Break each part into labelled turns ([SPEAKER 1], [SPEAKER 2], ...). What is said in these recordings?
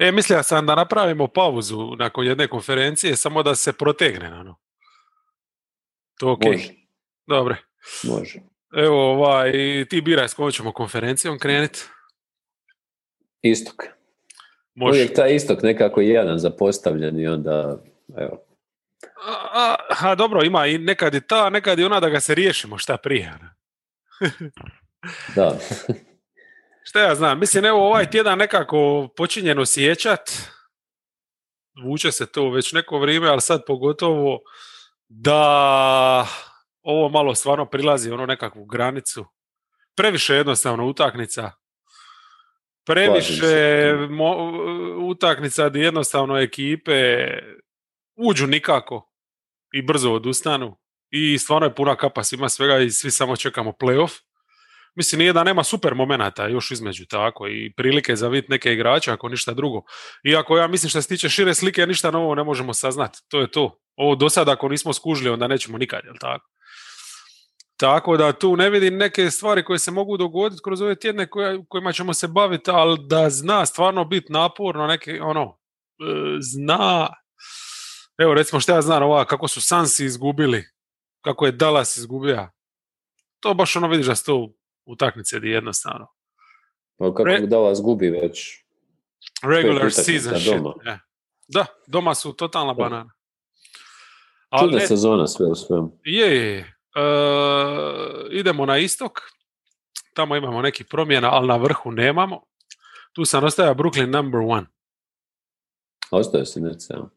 [SPEAKER 1] E, mislio sam da napravimo pauzu nakon jedne konferencije, samo da se protegne. Ano. To ok.
[SPEAKER 2] Može.
[SPEAKER 1] Dobre.
[SPEAKER 2] Može.
[SPEAKER 1] Evo, ovaj, ti biraj s kojom ćemo konferencijom krenuti.
[SPEAKER 2] Istok.
[SPEAKER 1] Može.
[SPEAKER 2] Uvijek taj istok nekako jedan zapostavljen i onda, evo.
[SPEAKER 1] A, a, a, dobro, ima i nekad i ta, nekad i ona da ga se riješimo šta prije. ono.
[SPEAKER 2] Da.
[SPEAKER 1] Šta ja znam, mislim evo ovaj tjedan nekako počinjen osjećat, vuče se to već neko vrijeme, ali sad pogotovo da ovo malo stvarno prilazi ono nekakvu granicu. Previše jednostavno utakmica. Previše mo- utakmica gdje jednostavno ekipe uđu nikako i brzo odustanu. I stvarno je puna kapa svima svega i svi samo čekamo playoff. Mislim, nije da nema super momenata još između tako i prilike za vid neke igrače ako ništa drugo. Iako ja mislim što se tiče šire slike ništa novo ne možemo saznati. To je to. Ovo do sada ako nismo skužili onda nećemo nikad, jel tako? Tako da tu ne vidim neke stvari koje se mogu dogoditi kroz ove tjedne kojima ćemo se baviti, ali da zna stvarno biti naporno, neke, ono, e, zna, evo recimo što ja znam, ova, kako su Sansi izgubili, kako je Dallas izgubio, to baš ono vidiš da su to utakmice gdje jednostavno.
[SPEAKER 2] Pa kako
[SPEAKER 1] Re-
[SPEAKER 2] Dallas gubi već.
[SPEAKER 1] Regular season shit.
[SPEAKER 2] doma.
[SPEAKER 1] e. Da, doma su totalna
[SPEAKER 2] Da.
[SPEAKER 1] banana. Ali
[SPEAKER 2] Čudna
[SPEAKER 1] ne,
[SPEAKER 2] sezona sve u svemu.
[SPEAKER 1] Je, je. E, idemo na istok. Tamo imamo nekih promjena, ali na vrhu nemamo. Tu sam ostavio Brooklyn number one.
[SPEAKER 2] A Ostaje si net samo.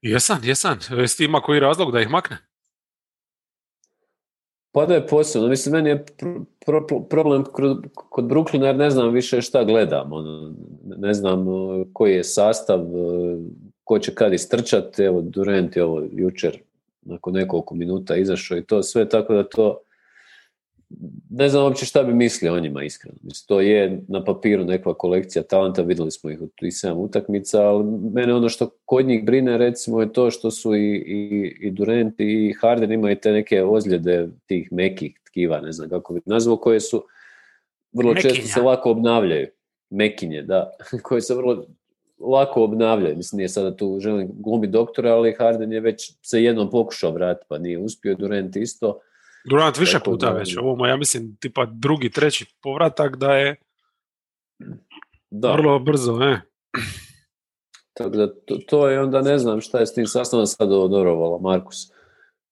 [SPEAKER 1] Jesam, jesam. Jesi ti ima koji razlog da ih makne?
[SPEAKER 2] Pa da je posebno. Mislim, meni je pro- pro- problem kod, kod Brooklyna jer ne znam više šta gledam. Ono, ne znam koji je sastav, ko će kad istrčati. Evo, Durant je ovo jučer nakon nekoliko minuta izašao i to sve, tako da to ne znam uopće šta bi mislio o njima iskreno. Mislim, to je na papiru nekakva kolekcija talenta, vidjeli smo ih u tih 7 utakmica, ali mene ono što kod njih brine recimo je to što su i, i, i Durant i Harden imaju te neke ozljede tih mekih tkiva, ne znam kako bi nazvao, koje su vrlo često
[SPEAKER 1] Mekinja.
[SPEAKER 2] se lako obnavljaju. Mekinje, da. koje se vrlo lako obnavljaju. Mislim, nije sada tu želim glumi doktora, ali Harden je već se jednom pokušao vratiti, pa nije uspio, Durant isto.
[SPEAKER 1] Durant više
[SPEAKER 2] Tako
[SPEAKER 1] puta
[SPEAKER 2] da-
[SPEAKER 1] već. Ovo mu ja mislim, tipa drugi, treći povratak da je
[SPEAKER 2] Da.
[SPEAKER 1] vrlo brzo. E.
[SPEAKER 2] Tako da to, to je onda ne znam šta je s tim sastavom sad odorovala Markus.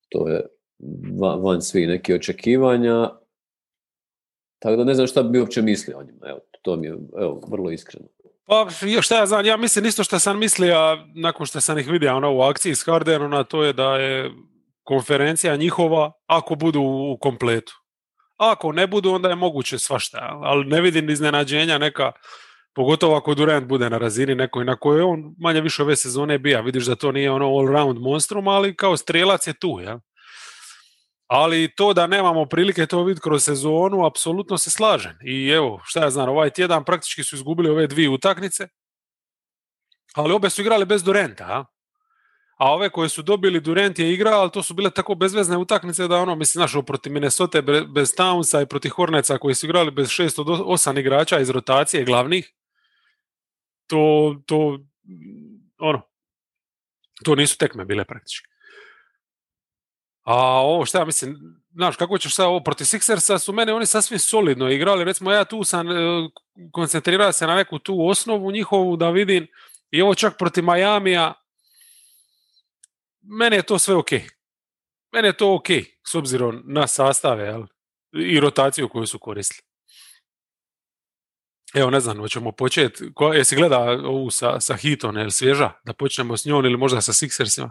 [SPEAKER 2] To je van, van svih nekih očekivanja. Tako da ne znam šta bi uopće mislio o njima. Evo, to mi je evo, vrlo iskreno.
[SPEAKER 1] Pa još šta ja znam, ja mislim isto što sam mislio nakon što sam ih vidio ono, u akciji s Hardenom, to je da je konferencija njihova ako budu u kompletu. Ako ne budu, onda je moguće svašta, ali ne vidim iznenađenja neka, pogotovo ako Durant bude na razini nekoj na kojoj on manje više ove sezone bija. Vidiš da to nije ono all round monstrum, ali kao strelac je tu, jel? Ali to da nemamo prilike to vidjeti kroz sezonu, apsolutno se slažem. I evo, šta ja znam, ovaj tjedan praktički su izgubili ove dvije utakmice, ali obe su igrali bez Durenta, a? A ove koje su dobili Durant je igrao, ali to su bile tako bezvezne utakmice da ono, mislim, znaš, protiv Minnesota bez Townsa i protiv Horneca koji su igrali bez 6 od 8 igrača iz rotacije glavnih, to, to, ono, to nisu tekme bile praktički. A ovo šta ja mislim, znaš, kako ćeš sad ovo protiv Sixersa su mene oni sasvim solidno igrali, recimo ja tu sam e, koncentrirao se na neku tu osnovu njihovu da vidim i ovo čak protiv Majamija mene je to sve ok. Mene je to ok, s obzirom na sastave jel? i rotaciju koju su koristili. Evo, ne znam, hoćemo početi. Ko, jesi gleda ovu sa, sa Hitom, je li svježa? Da počnemo s njom ili možda sa Sixersima?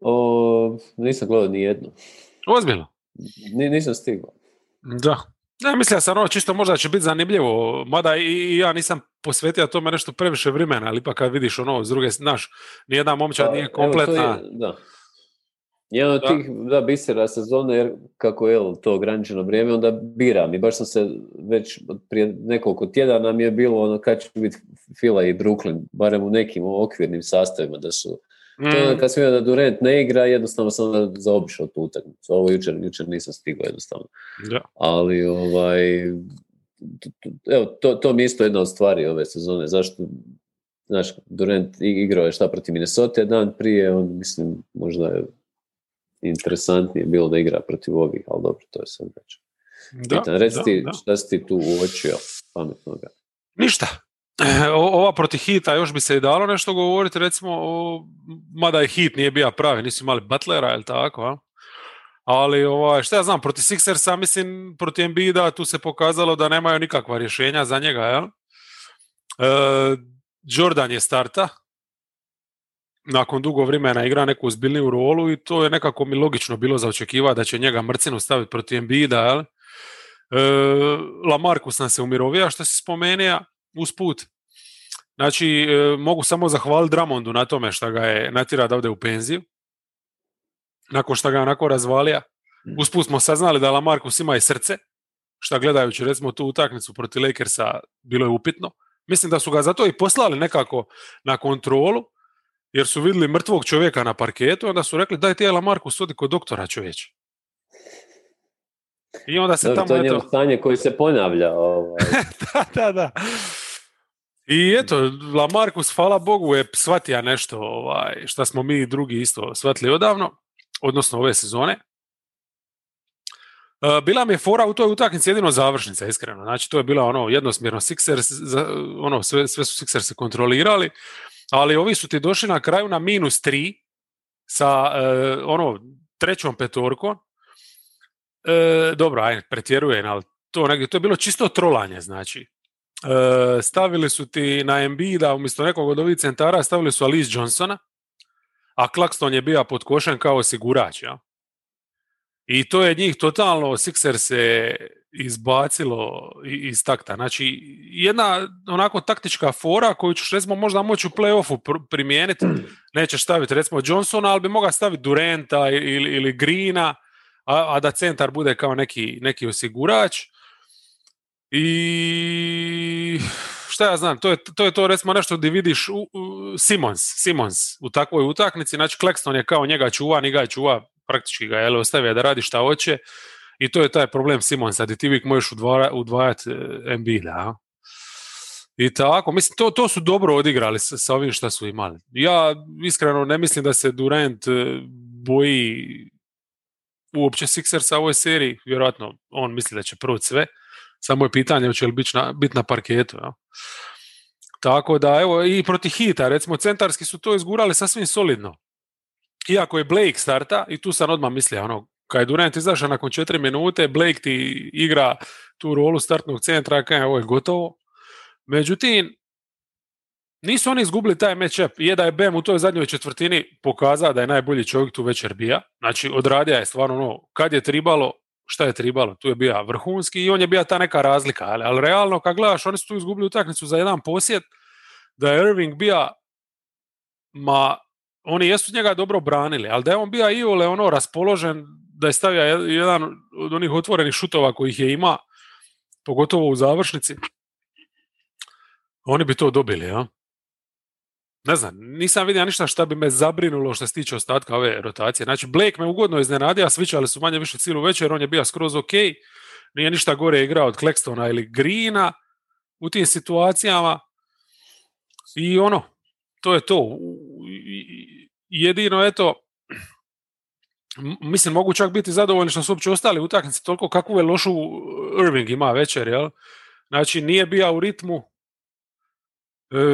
[SPEAKER 2] O, nisam gledao ni jednu.
[SPEAKER 1] Ozbiljno.
[SPEAKER 2] Ni, nisam stigao.
[SPEAKER 1] Da. Ja mislio sam ovo čisto možda će biti zanimljivo, mada i, ja nisam posvetio tome nešto previše vremena, ali ipak kad vidiš ono, s druge, znaš, nijedan momčad nije
[SPEAKER 2] evo, to
[SPEAKER 1] kompletna.
[SPEAKER 2] je- da. Jedan od
[SPEAKER 1] Da.
[SPEAKER 2] tih da, bisera sezone, jer kako je to ograničeno vrijeme, onda biram. I baš sam se već prije nekoliko tjedana mi je bilo ono kad će biti Fila i Brooklyn, barem u nekim okvirnim sastavima da su ono
[SPEAKER 1] Mm,
[SPEAKER 2] kad sam vidio da Durant ne igra, jednostavno sam zaobišao tu utakmicu. Ovo jučer, jučer nisam stigao jednostavno.
[SPEAKER 1] da.
[SPEAKER 2] Ali ovaj, evo, to, to mi je isto jedna od stvari ove sezone. Zašto, znaš, Durant igrao je šta protiv Minnesota dan prije, on, mislim, možda je interesantnije bilo da igra protiv ovih, ali dobro, to je sad već. Da, Reci ti, šta si ti tu uočio pametnoga?
[SPEAKER 1] Ništa. Ova protiv hita još bi se i dalo nešto govoriti, recimo, o, mada je hit nije bio pravi, nisu imali Butlera, ili tako, a? Ali ovaj, šta ja znam, protiv Sixersa, mislim, protiv Embida tu se pokazalo da nemaju nikakva rješenja za njega, jel? E, Jordan je starta, nakon dugo vremena igra neku ozbiljniju rolu i to je nekako mi logično bilo za očekivati da će njega mrcinu staviti protiv Embida, jel? E, Lamarcus nam se umirovija, što se spomenija, usput. Znači, e, mogu samo zahvaliti Dramondu na tome što ga je natira da ode u penziju nakon što ga onako razvalija. Mm. Usput smo saznali da Lamarcus ima i srce, šta gledajući recimo tu utakmicu protiv Lakersa bilo je upitno. Mislim da su ga zato i poslali nekako na kontrolu, jer su vidjeli mrtvog čovjeka na parketu, onda su rekli daj ti je Lamarcus odi kod doktora čovječe. I onda se tamo...
[SPEAKER 2] To je eto... stanje koji se ponavlja. Ovaj.
[SPEAKER 1] da, da, da. I eto, Lamarcus, hvala Bogu, je shvatio nešto ovaj, što smo mi drugi isto shvatili odavno odnosno ove sezone. E, bila mi je fora u toj utakmici jedino završnica, iskreno. Znači, to je bila ono jednosmjerno Sixers, ono, sve, sve su Sixers se kontrolirali, ali ovi su ti došli na kraju na minus tri sa e, ono trećom petorkom. E, dobro, aj, pretjerujem, ali to, negdje, to je bilo čisto trolanje, znači. E, stavili su ti na da umjesto nekog od ovih centara, stavili su Alice Johnsona, a Claxton je bio pod košem kao osigurač. Ja? I to je njih totalno, Sixer se izbacilo iz takta. Znači, jedna onako taktička fora koju ćeš recimo možda moći u playoffu primijeniti, nećeš staviti recimo Johnsona, ali bi mogao staviti Durenta ili, ili Greena, a, a da centar bude kao neki, neki osigurač. I šta ja znam, to je to, je to recimo nešto gdje vidiš u, Simons, Simons u takvoj utakmici, znači Claxton je kao njega čuva, ni ga čuva, praktički ga je ostavio da radi šta hoće i to je taj problem Simonsa, gdje ti uvijek možeš udvajati e, Embida. I tako, mislim, to, to su dobro odigrali sa, sa ovim što su imali. Ja iskreno ne mislim da se Durant e, boji uopće Sixersa u ovoj seriji, vjerojatno on misli da će proći sve, samo je pitanje hoće li biti na, bit na parketu. Ja. Tako da, evo, i protiv hita, recimo, centarski su to izgurali sasvim solidno. Iako je Blake starta, i tu sam odmah mislio, ono, kad je Durant izašao nakon četiri minute, Blake ti igra tu rolu startnog centra, kaj ovo je gotovo. Međutim, nisu oni izgubili taj matchup. Je da je Bem u toj zadnjoj četvrtini pokazao da je najbolji čovjek tu večer bija. Znači, odradio je stvarno ono, kad je tribalo, šta je tribalo, tu je bio vrhunski i on je bio ta neka razlika, ali, ali realno kad gledaš, oni su tu izgubili utakmicu za jedan posjet, da je Irving bio, ma, oni jesu njega dobro branili, ali da je on bio iole ono raspoložen, da je stavio jedan od onih otvorenih šutova kojih je ima, pogotovo u završnici, oni bi to dobili, ja? Ne znam, nisam vidio ništa što bi me zabrinulo što se tiče ostatka ove rotacije. Znači, Blake me ugodno iznenadio, svičali su manje više cijelu večer, on je bio skroz ok, nije ništa gore igrao od Klekstona ili Greena u tim situacijama. I ono, to je to. Jedino, eto, mislim, mogu čak biti zadovoljni što su uopće ostali utakmice toliko kakvu je lošu Irving ima večer, jel? Znači, nije bio u ritmu,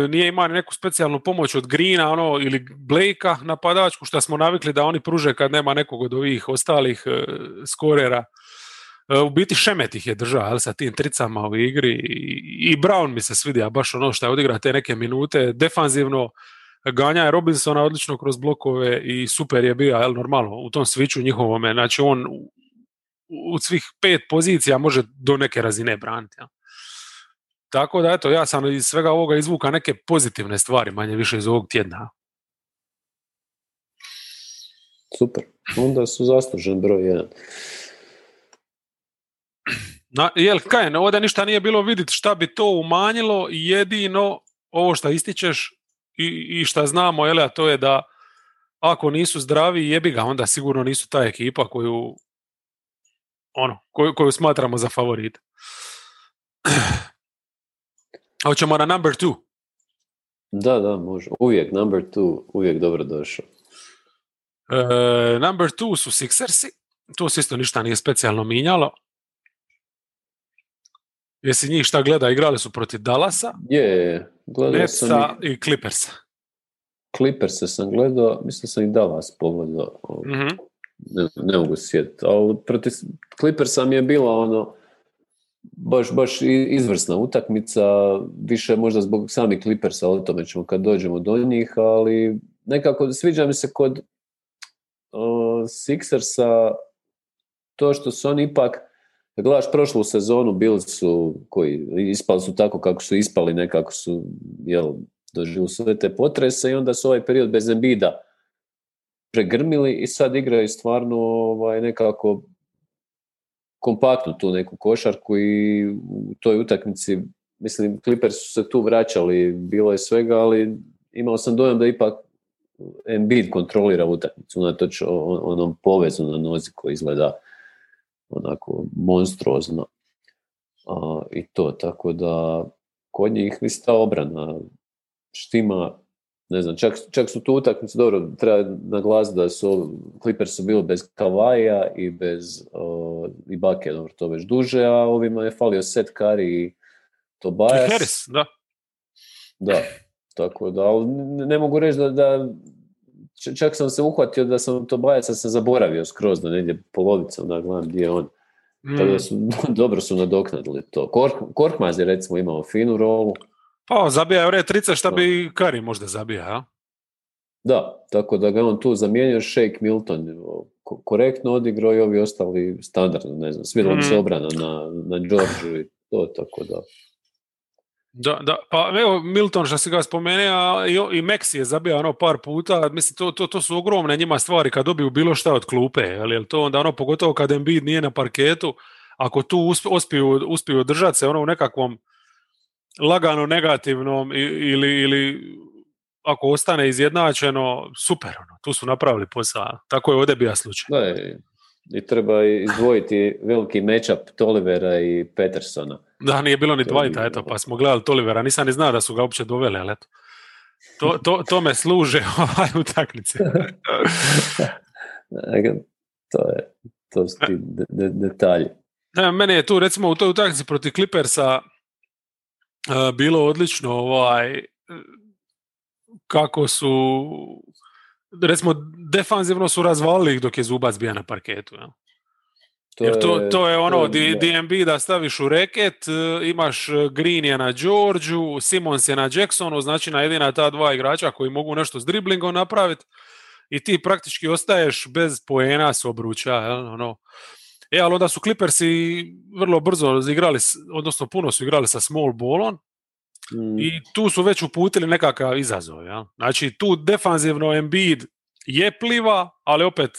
[SPEAKER 1] nije imao neku specijalnu pomoć od Greena ono, ili Blakea napadačku, što smo navikli da oni pruže kad nema nekog od ovih ostalih e, skorera. E, u biti Šemet ih je držao ali, sa tim tricama u igri i, Brown mi se svidio baš ono što je odigra te neke minute. Defanzivno ganja je Robinsona odlično kroz blokove i super je bio, jel, normalno, u tom sviću njihovome. Znači on u, svih pet pozicija može do neke razine braniti. Tako da, eto, ja sam iz svega ovoga izvuka neke pozitivne stvari, manje više iz ovog tjedna.
[SPEAKER 2] Super. Onda su zaslužen broj jedan.
[SPEAKER 1] Na, jel, kaj, ovdje ništa nije bilo vidjeti šta bi to umanjilo, jedino ovo što ističeš i, i šta znamo, jel, a to je da ako nisu zdravi, jebi ga, onda sigurno nisu ta ekipa koju ono, koju, koju smatramo za favorit. Hoćemo na number two.
[SPEAKER 2] Da, da, može. Uvijek number two, uvijek dobro došao.
[SPEAKER 1] E, number two su Sixersi. Tu se isto ništa nije specijalno minjalo. Jesi njih šta gleda, igrali su protiv Dallasa,
[SPEAKER 2] Je, gledao sam
[SPEAKER 1] Netsa
[SPEAKER 2] i
[SPEAKER 1] i Clippersa.
[SPEAKER 2] Clippers sam gledao, mislim sam i Dallas pogledao. o,
[SPEAKER 1] Mhm.
[SPEAKER 2] ne, ne mogu sjetiti. Ali protiv Clippersa mi je bila ono, baš, baš izvrsna utakmica, više možda zbog samih Clippersa, o tome ćemo kad dođemo do njih, ali nekako sviđa mi se kod o, Sixersa to što su oni ipak, gledaš prošlu sezonu, bili su, koji, ispali su tako kako su ispali, nekako su, jel, doživjeli sve te potrese i onda su ovaj period bez Embida pregrmili i sad igraju stvarno ovaj, nekako kompaktnu tu neku košarku i u toj utakmici, mislim, Clippers su se tu vraćali, bilo je svega, ali imao sam dojam da ipak Embiid kontrolira utakmicu, unatoč onom povezu na nozi koji izgleda onako monstruozno. I to, tako da kod njih mislim ta obrana štima, ne znam, čak, čak su tu utakmicu, dobro, treba naglasiti da su Clippers su bili bez Kavaja i bez uh, i Bake, dobro, to već duže, a ovima je falio Seth Curry i
[SPEAKER 1] I
[SPEAKER 2] Tobias.
[SPEAKER 1] Harris, da.
[SPEAKER 2] Da, tako da, ali ne, ne mogu reći da, da čak sam se uhvatio da sam Tobiasa sam zaboravio skroz da negdje polovicom da gledam gdje je on. Tako
[SPEAKER 1] Mm.
[SPEAKER 2] da su, dobro su nadoknadili to. Kork, Korkmaz je recimo imao finu rolu.
[SPEAKER 1] Pa, zabija ove trice šta bi Kari možda zabija, a?
[SPEAKER 2] Da, tako da ga on tu zamijenio, Shake Milton je ko- korektno odigrao i ovi ostali standardno, ne znam, svidjela mi se
[SPEAKER 1] Mm.
[SPEAKER 2] obrana na, na Georgeu i to, tako da.
[SPEAKER 1] Da, da, pa evo Milton što si ga spomenuo, a i, i Maxi je zabija ono par puta, mislim to, to, to su ogromne njima stvari kad dobiju bilo šta od klupe, jel, jel to onda ono pogotovo kad Embiid nije na parketu, ako tu usp- uspiju, uspiju držati se ono u nekakvom lagano negativnom ili, ili ako ostane izjednačeno, super, ono, tu su napravili posao. Tako je ovdje bija slučaj.
[SPEAKER 2] Da, i, i treba izdvojiti veliki matchup Tolivera i Petersona.
[SPEAKER 1] Da, nije bilo ni Dwighta, eto, pa smo gledali Tolivera, nisam ni znao da su ga uopće doveli, ali eto. To, to, to me služe ovaj utakmice.
[SPEAKER 2] To je, to su ti de- de- detalji.
[SPEAKER 1] Ne, meni je tu recimo u toj utakmici protiv Clippersa e, bilo odlično ovaj kako su recimo defanzivno su razvalili ih dok je Zubac bio na parketu. Ja. Jer to, to je ono, D-
[SPEAKER 2] da.
[SPEAKER 1] DMB da staviš u reket, e, imaš e, Green je na Georgeu, Simons je na Jacksonu, znači na jedina ta dva igrača koji mogu nešto s driblingom napraviti i ti praktički ostaješ bez poena s obruča. Jel, ono. E, ali onda su Clippersi vrlo brzo igrali, odnosno puno su igrali sa small ballom
[SPEAKER 2] Mm,
[SPEAKER 1] i tu su već uputili nekakav izazov. Ja? Znači tu defanzivno Embiid je pliva, ali opet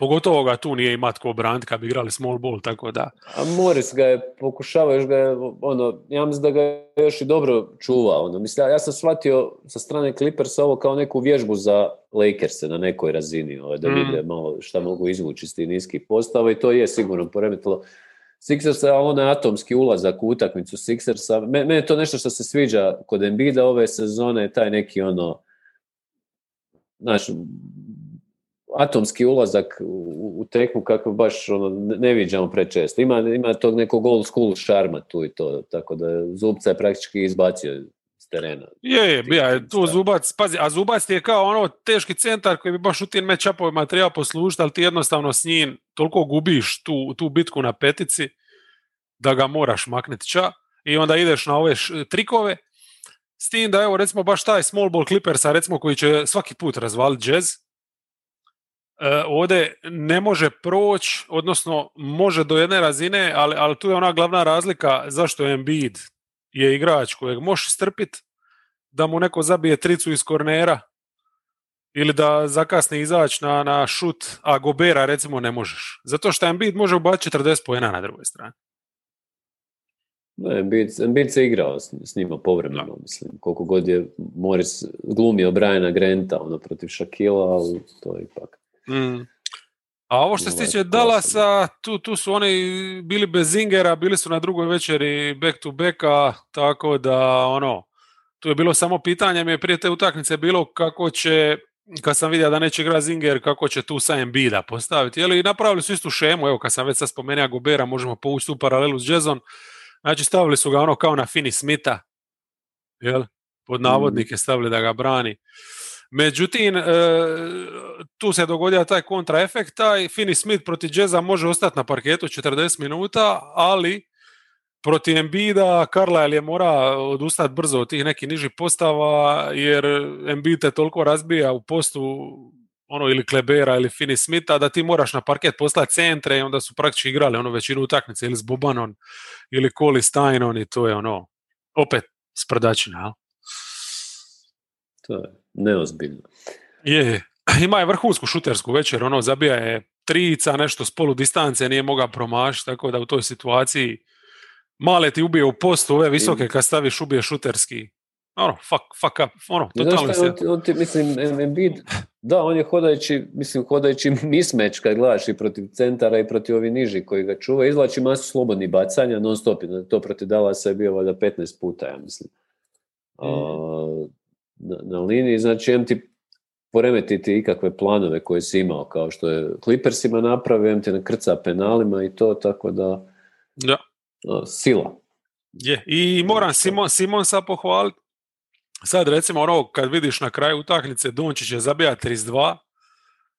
[SPEAKER 1] pogotovo ga tu nije imat ko brand kad bi igrali small ball, tako da
[SPEAKER 2] A Morris ga je pokušavao, još ga je, ono, ja mislim da ga je još i dobro čuvao. Ono. Mislim, ja- ja sam shvatio sa strane Clippersa ovo kao neku vježbu za Lakers na nekoj razini, ovaj, da
[SPEAKER 1] Mm.
[SPEAKER 2] vide malo šta mogu izvući iz tih niskih postava i to je sigurno poremetilo Sixersa, ali onaj atomski ulazak u utakmicu Sixersa, me- meni je to nešto što se sviđa kod Embida ove sezone, taj neki ono, znaš, atomski ulazak u, u tekmu kako baš ono, ne, viđamo prečesto. Ima, ima tog nekog old school šarma tu i to, tako da Zubca je praktički izbacio s terena.
[SPEAKER 1] Je, je, bija je tu. Zubac, pazi, a Zubac ti je kao ono teški centar koji bi baš u tim matchupovima trebao poslužiti, ali ti jednostavno s njim toliko gubiš tu, tu bitku na petici da ga moraš makniti ča i onda ideš na ove š- trikove s tim da evo recimo baš taj small ball Clippersa recimo koji će svaki put razvaliti jazz ovdje ne može proći, odnosno može do jedne razine, ali, ali tu je ona glavna razlika zašto je Embiid je igrač kojeg možeš strpit da mu neko zabije tricu iz kornera ili da zakasni izaći na, na šut, a Gobera recimo ne možeš. Zato što Embiid može ubaciti 40 pojena na drugoj strani.
[SPEAKER 2] Embiid se igrao s, s njima povremeno, mislim, koliko god je Morris glumio Briana Granta ono, protiv Shakila, ali to je ipak.
[SPEAKER 1] Mm. A ovo što se
[SPEAKER 2] Ovaj,
[SPEAKER 1] tiče. Dallasa, tu, tu su oni bili bez Zingera, bili su na drugoj večeri back to backa, tako da ono, tu je bilo samo pitanje mi je prije te utakmice bilo kako će, kad sam vidio da neće igrati Zinger, kako će tu sa Embida postaviti. Jeli, napravili su istu šemu, evo kad sam već sad spomenuo Gobera, možemo povući tu paralelu s Jazzom, znači stavili su ga ono kao na Fini Smitha, jel? pod navodnike stavili da ga brani. Međutim, e, tu se dogodio taj kontraefekt, taj Finney Smith protiv Jazza može ostati na parketu 40 minuta, ali protiv Embida Carlisle je mora odustati brzo od tih nekih nižih postava, jer Embiid te toliko razbija u postu ono ili Klebera ili Finney Smitha da ti moraš na parket poslati centre i onda su praktički igrali ono većinu utakmice ili s Bobanon ili Coli Steinon i to je ono opet sprdačina.
[SPEAKER 2] To je neozbiljno.
[SPEAKER 1] Je, ima je vrhunsku šutersku večer, ono zabija je trica, nešto s polu distance, nije mogao promašiti, tako da u toj situaciji male ti ubije u postu, ove visoke kad staviš ubije šuterski. Ono, fuck, fuck up, ono, totalno se...
[SPEAKER 2] on, on ti, mislim, Em- Embiid, da, on je hodajući, mislim, hodajući mismeć kad gledaš i protiv centara i protiv ovih niži koji ga čuva, izvlači masu slobodnih bacanja, non stop, to protiv Dallasa je bio valjda 15 puta, ja mislim. A, na, na liniji, znači, em ti poremetiti ikakve planove koje si imao, kao što je Clippersima napravio, em ti nakrca penalima i to, tako da,
[SPEAKER 1] Da,
[SPEAKER 2] a, sila.
[SPEAKER 1] je. I moram Simon, Simonsa pohvaliti. Sad recimo ono, kad vidiš na kraju utakmice Dončić je zabija 32,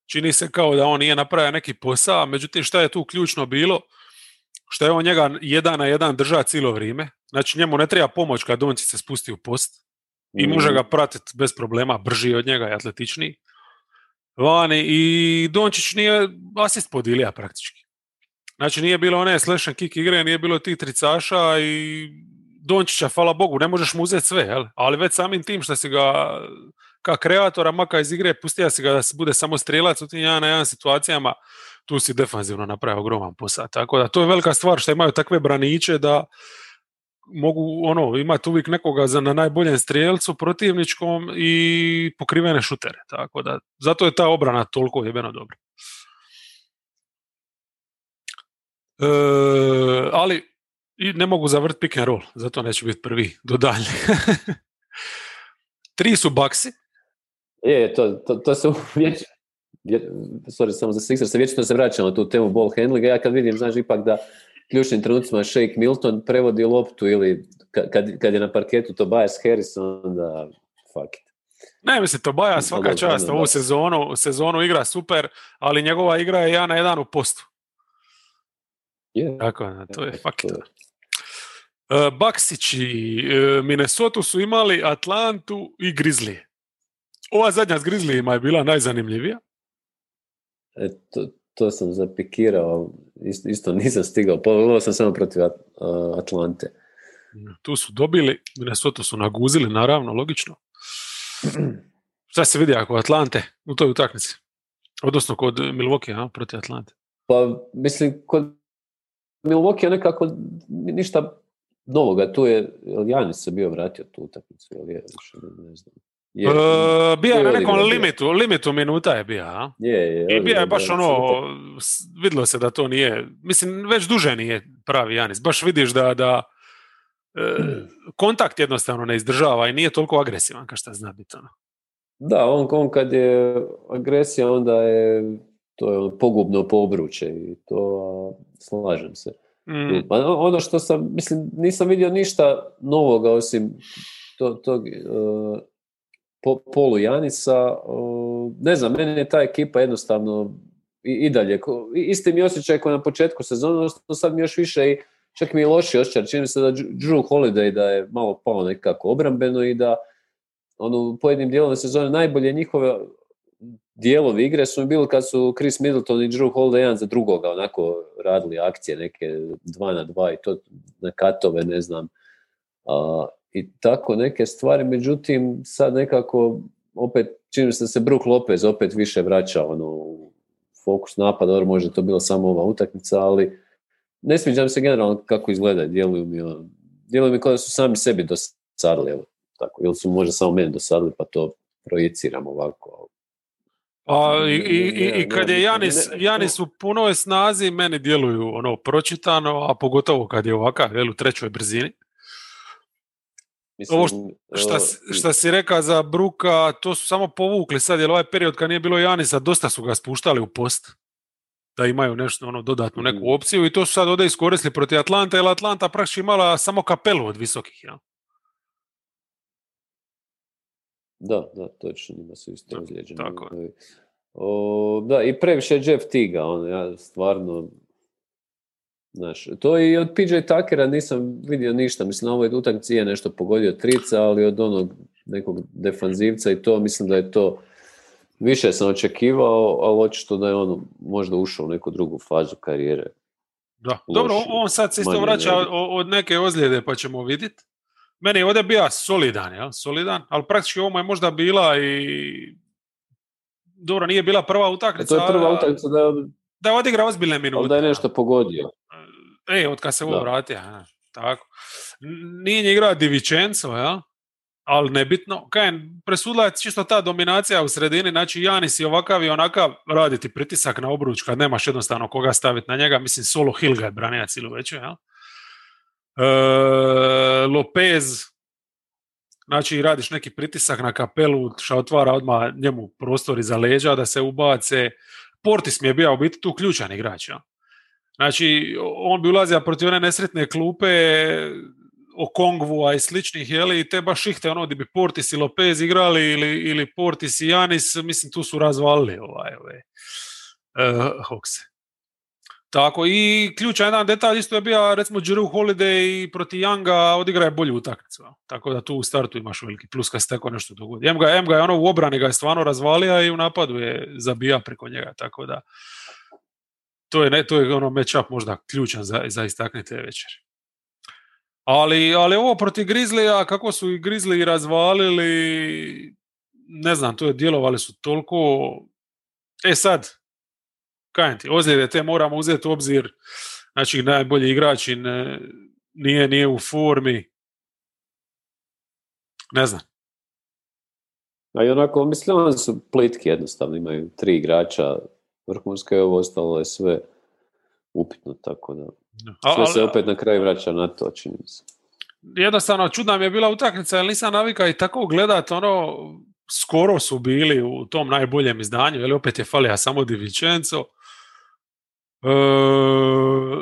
[SPEAKER 1] čini se kao da on nije napravio neki posao, međutim šta je tu ključno bilo? Što je on njega jedan na jedan drža cijelo vrijeme. Znači njemu ne treba pomoć kad Dončić se spusti u post. I može ga pratiti bez problema, brži od njega i atletičniji. Vani i Dončić nije asist pod Ilija praktički. Znači nije bilo one slash and kick igre, nije bilo tih tricaša i Dončića, hvala Bogu, ne možeš mu uzeti sve, jel? ali već samim tim što si ga ka kreatora maka iz igre, pustija si ga da se bude samo strijelac u tim jedan na jedan situacijama, tu si defanzivno napravio ogroman posao. Tako da to je velika stvar što imaju takve braniće da mogu ono imati uvijek nekoga za na najboljem strijelcu protivničkom i pokrivene šutere. Tako da zato je ta obrana toliko jebeno dobra. E, ali i ne mogu zavrt pick and roll, zato neće biti prvi do dalje. Tri su baksi,
[SPEAKER 2] Je, to, to, to se uvijek, sorry, samo za Sixers, se vječno se vraćamo na tu temu ball handlinga. Ja kad vidim, znaš, ipak da ključnim trenucima Shake Milton prevodi loptu ili ka- kad, kad je na parketu Tobias Harris, onda fuck it.
[SPEAKER 1] Ne, mislim, Tobaja svaka čast ovu sezonu, sezonu igra super, ali njegova igra je jedan na jedan u postu.
[SPEAKER 2] Je,
[SPEAKER 1] Tako, to je fakt. Uh, Baksići, uh, Minnesota su imali Atlantu i Grizzly. Ova zadnja s Grizzlyima je bila najzanimljivija.
[SPEAKER 2] E, to, to sam zapikirao, isto, isto nisam stigao, pogledao sam samo protiv Atlante.
[SPEAKER 1] Tu su dobili, Minnesota su naguzili, naravno, logično. Šta se vidi ako Atlante u toj utakmici? Odnosno kod Milwaukee, protiv Atlante.
[SPEAKER 2] Pa, mislim, kod Milwaukee nekako ništa novoga, tu je, Janis se bio vratio tu utakmicu, jel je, više ne, ne znam. Je,
[SPEAKER 1] E, bio je na nekom limitu, limitu minuta je bio, a?
[SPEAKER 2] je, je,
[SPEAKER 1] I bio je baš ono, vidlo se da to nije, mislim, već duže nije pravi Janis. Baš vidiš da, da e, kontakt jednostavno ne izdržava i nije toliko agresivan kao što zna biti. Ono.
[SPEAKER 2] Da, on, on kad je agresija, onda je to je ono pogubno po obruče i to slažem se.
[SPEAKER 1] Mm,
[SPEAKER 2] Pa ono što sam, mislim, nisam vidio ništa novoga osim to, tog uh, po, polu Janisa. Ne znam, meni je ta ekipa jednostavno i, i dalje. Isti mi osjećaj kao na početku sezona, odnosno sad mi još više i čak mi je loši osjećaj. Čini se da Drew Holiday da je malo pao nekako obrambeno i da ono, u pojedinim dijelovima sezone najbolje njihove dijelovi igre su mi bili kad su Chris Middleton i Drew Holiday jedan za drugoga onako radili akcije neke dva na dva i to na katove, ne znam. I tako neke stvari, međutim sad nekako opet čini se da se Brook Lopez opet više vraća ono, u fokus napada, dobro možda to bila samo ova utakmica, ali ne sviđa mi se generalno kako izgleda, djeluju mi, ono, djeluju mi kao da su sami sebi dosadili, evo, tako, ili su možda samo meni dosadili pa to projiciram ovako,
[SPEAKER 1] A, i, i, i, kad je Janis, Janis u punoj snazi, meni djeluju ono pročitano, a pogotovo kad je ovakav, jel, u trećoj brzini. Mislim, Ovo šta, šta si rekao za Bruka, to su samo povukli sad, jer ovaj period kad nije bilo Janisa, dosta su ga spuštali u post. Da imaju nešto, ono, dodatnu neku mm. opciju i to su sad ovdje iskoristili protiv Atlanta, jer Atlanta praktički imala samo kapelu od visokih. Ja?
[SPEAKER 2] Da, da, točno, ima su isto ozlijeđeni. Tako o, Da, i previše Jeff Tiga, on, ja stvarno, Znaš, to i od PJ Takera nisam vidio ništa. Mislim, na ovoj utakmici je nešto pogodio trica, ali od onog nekog defanzivca i to, mislim da je to više sam očekivao, ali očito da je on možda ušao u neku drugu fazu karijere.
[SPEAKER 1] Da, dobro, on sad se isto vraća od neke ozljede, pa ćemo vidjeti. Meni je ovdje bio solidan, ja? solidan, ali praktički ovo je možda bila i dobro, nije bila prva utakmica.
[SPEAKER 2] To je prva utakmica da
[SPEAKER 1] da je odigrao ozbiljne minute.
[SPEAKER 2] da je nešto pogodio.
[SPEAKER 1] E, od kad se ovo vratio, tako. Nije igrao Divičenco, ja? ali nebitno. Kaj, presudila je čisto ta dominacija u sredini, znači Janis i ovakav i onakav raditi pritisak na obruč kad nemaš jednostavno koga staviti na njega. Mislim, solo Hill ga je branija cijelu večer, ja? E, Lopez, znači radiš neki pritisak na kapelu, što otvara odmah njemu prostor iza leđa da se ubace. Portis mi je bio u biti tu ključan igrač. Ja? Znači, on bi ulazio protiv one nesretne klupe o Kongvu, i sličnih, jeli, i te baš ihte, ono, gdje bi Portis i Lopez igrali ili, ili Portis i Janis, mislim, tu su razvalili ovaj, ovaj, uh, Hawks. Tako, i ključan jedan detalj isto je bio, recimo, Drew Holiday i proti Younga odigraje bolju utakmicu. Tako da tu u startu imaš veliki plus kad se tako nešto dogodi. M ga, M ga je ono u obrani ga je stvarno razvalija i u napadu je zabija preko njega, tako da to je, ne, to je ono match-up možda ključan za, za istaknite večeri. Ali, ali ovo protiv Grizlija, kako su i Grizli razvalili, ne znam, to je djelovali su toliko... E sad, kajem ti, ozljede te moramo uzeti u obzir, znači najbolji igrač ne, nije, nije u formi. Ne znam.
[SPEAKER 2] A i onako, mislim, su plitki jednostavno, imaju tri igrača vrhunske, ovo ostalo je sve upitno, tako da sve se opet na kraju vraća na to, čini se.
[SPEAKER 1] Jednostavno, čudna mi je bila utakmica, jer nisam navika i tako gledat, ono, skoro su bili u tom najboljem izdanju, jer opet je falija samo Di Vincenzo. E,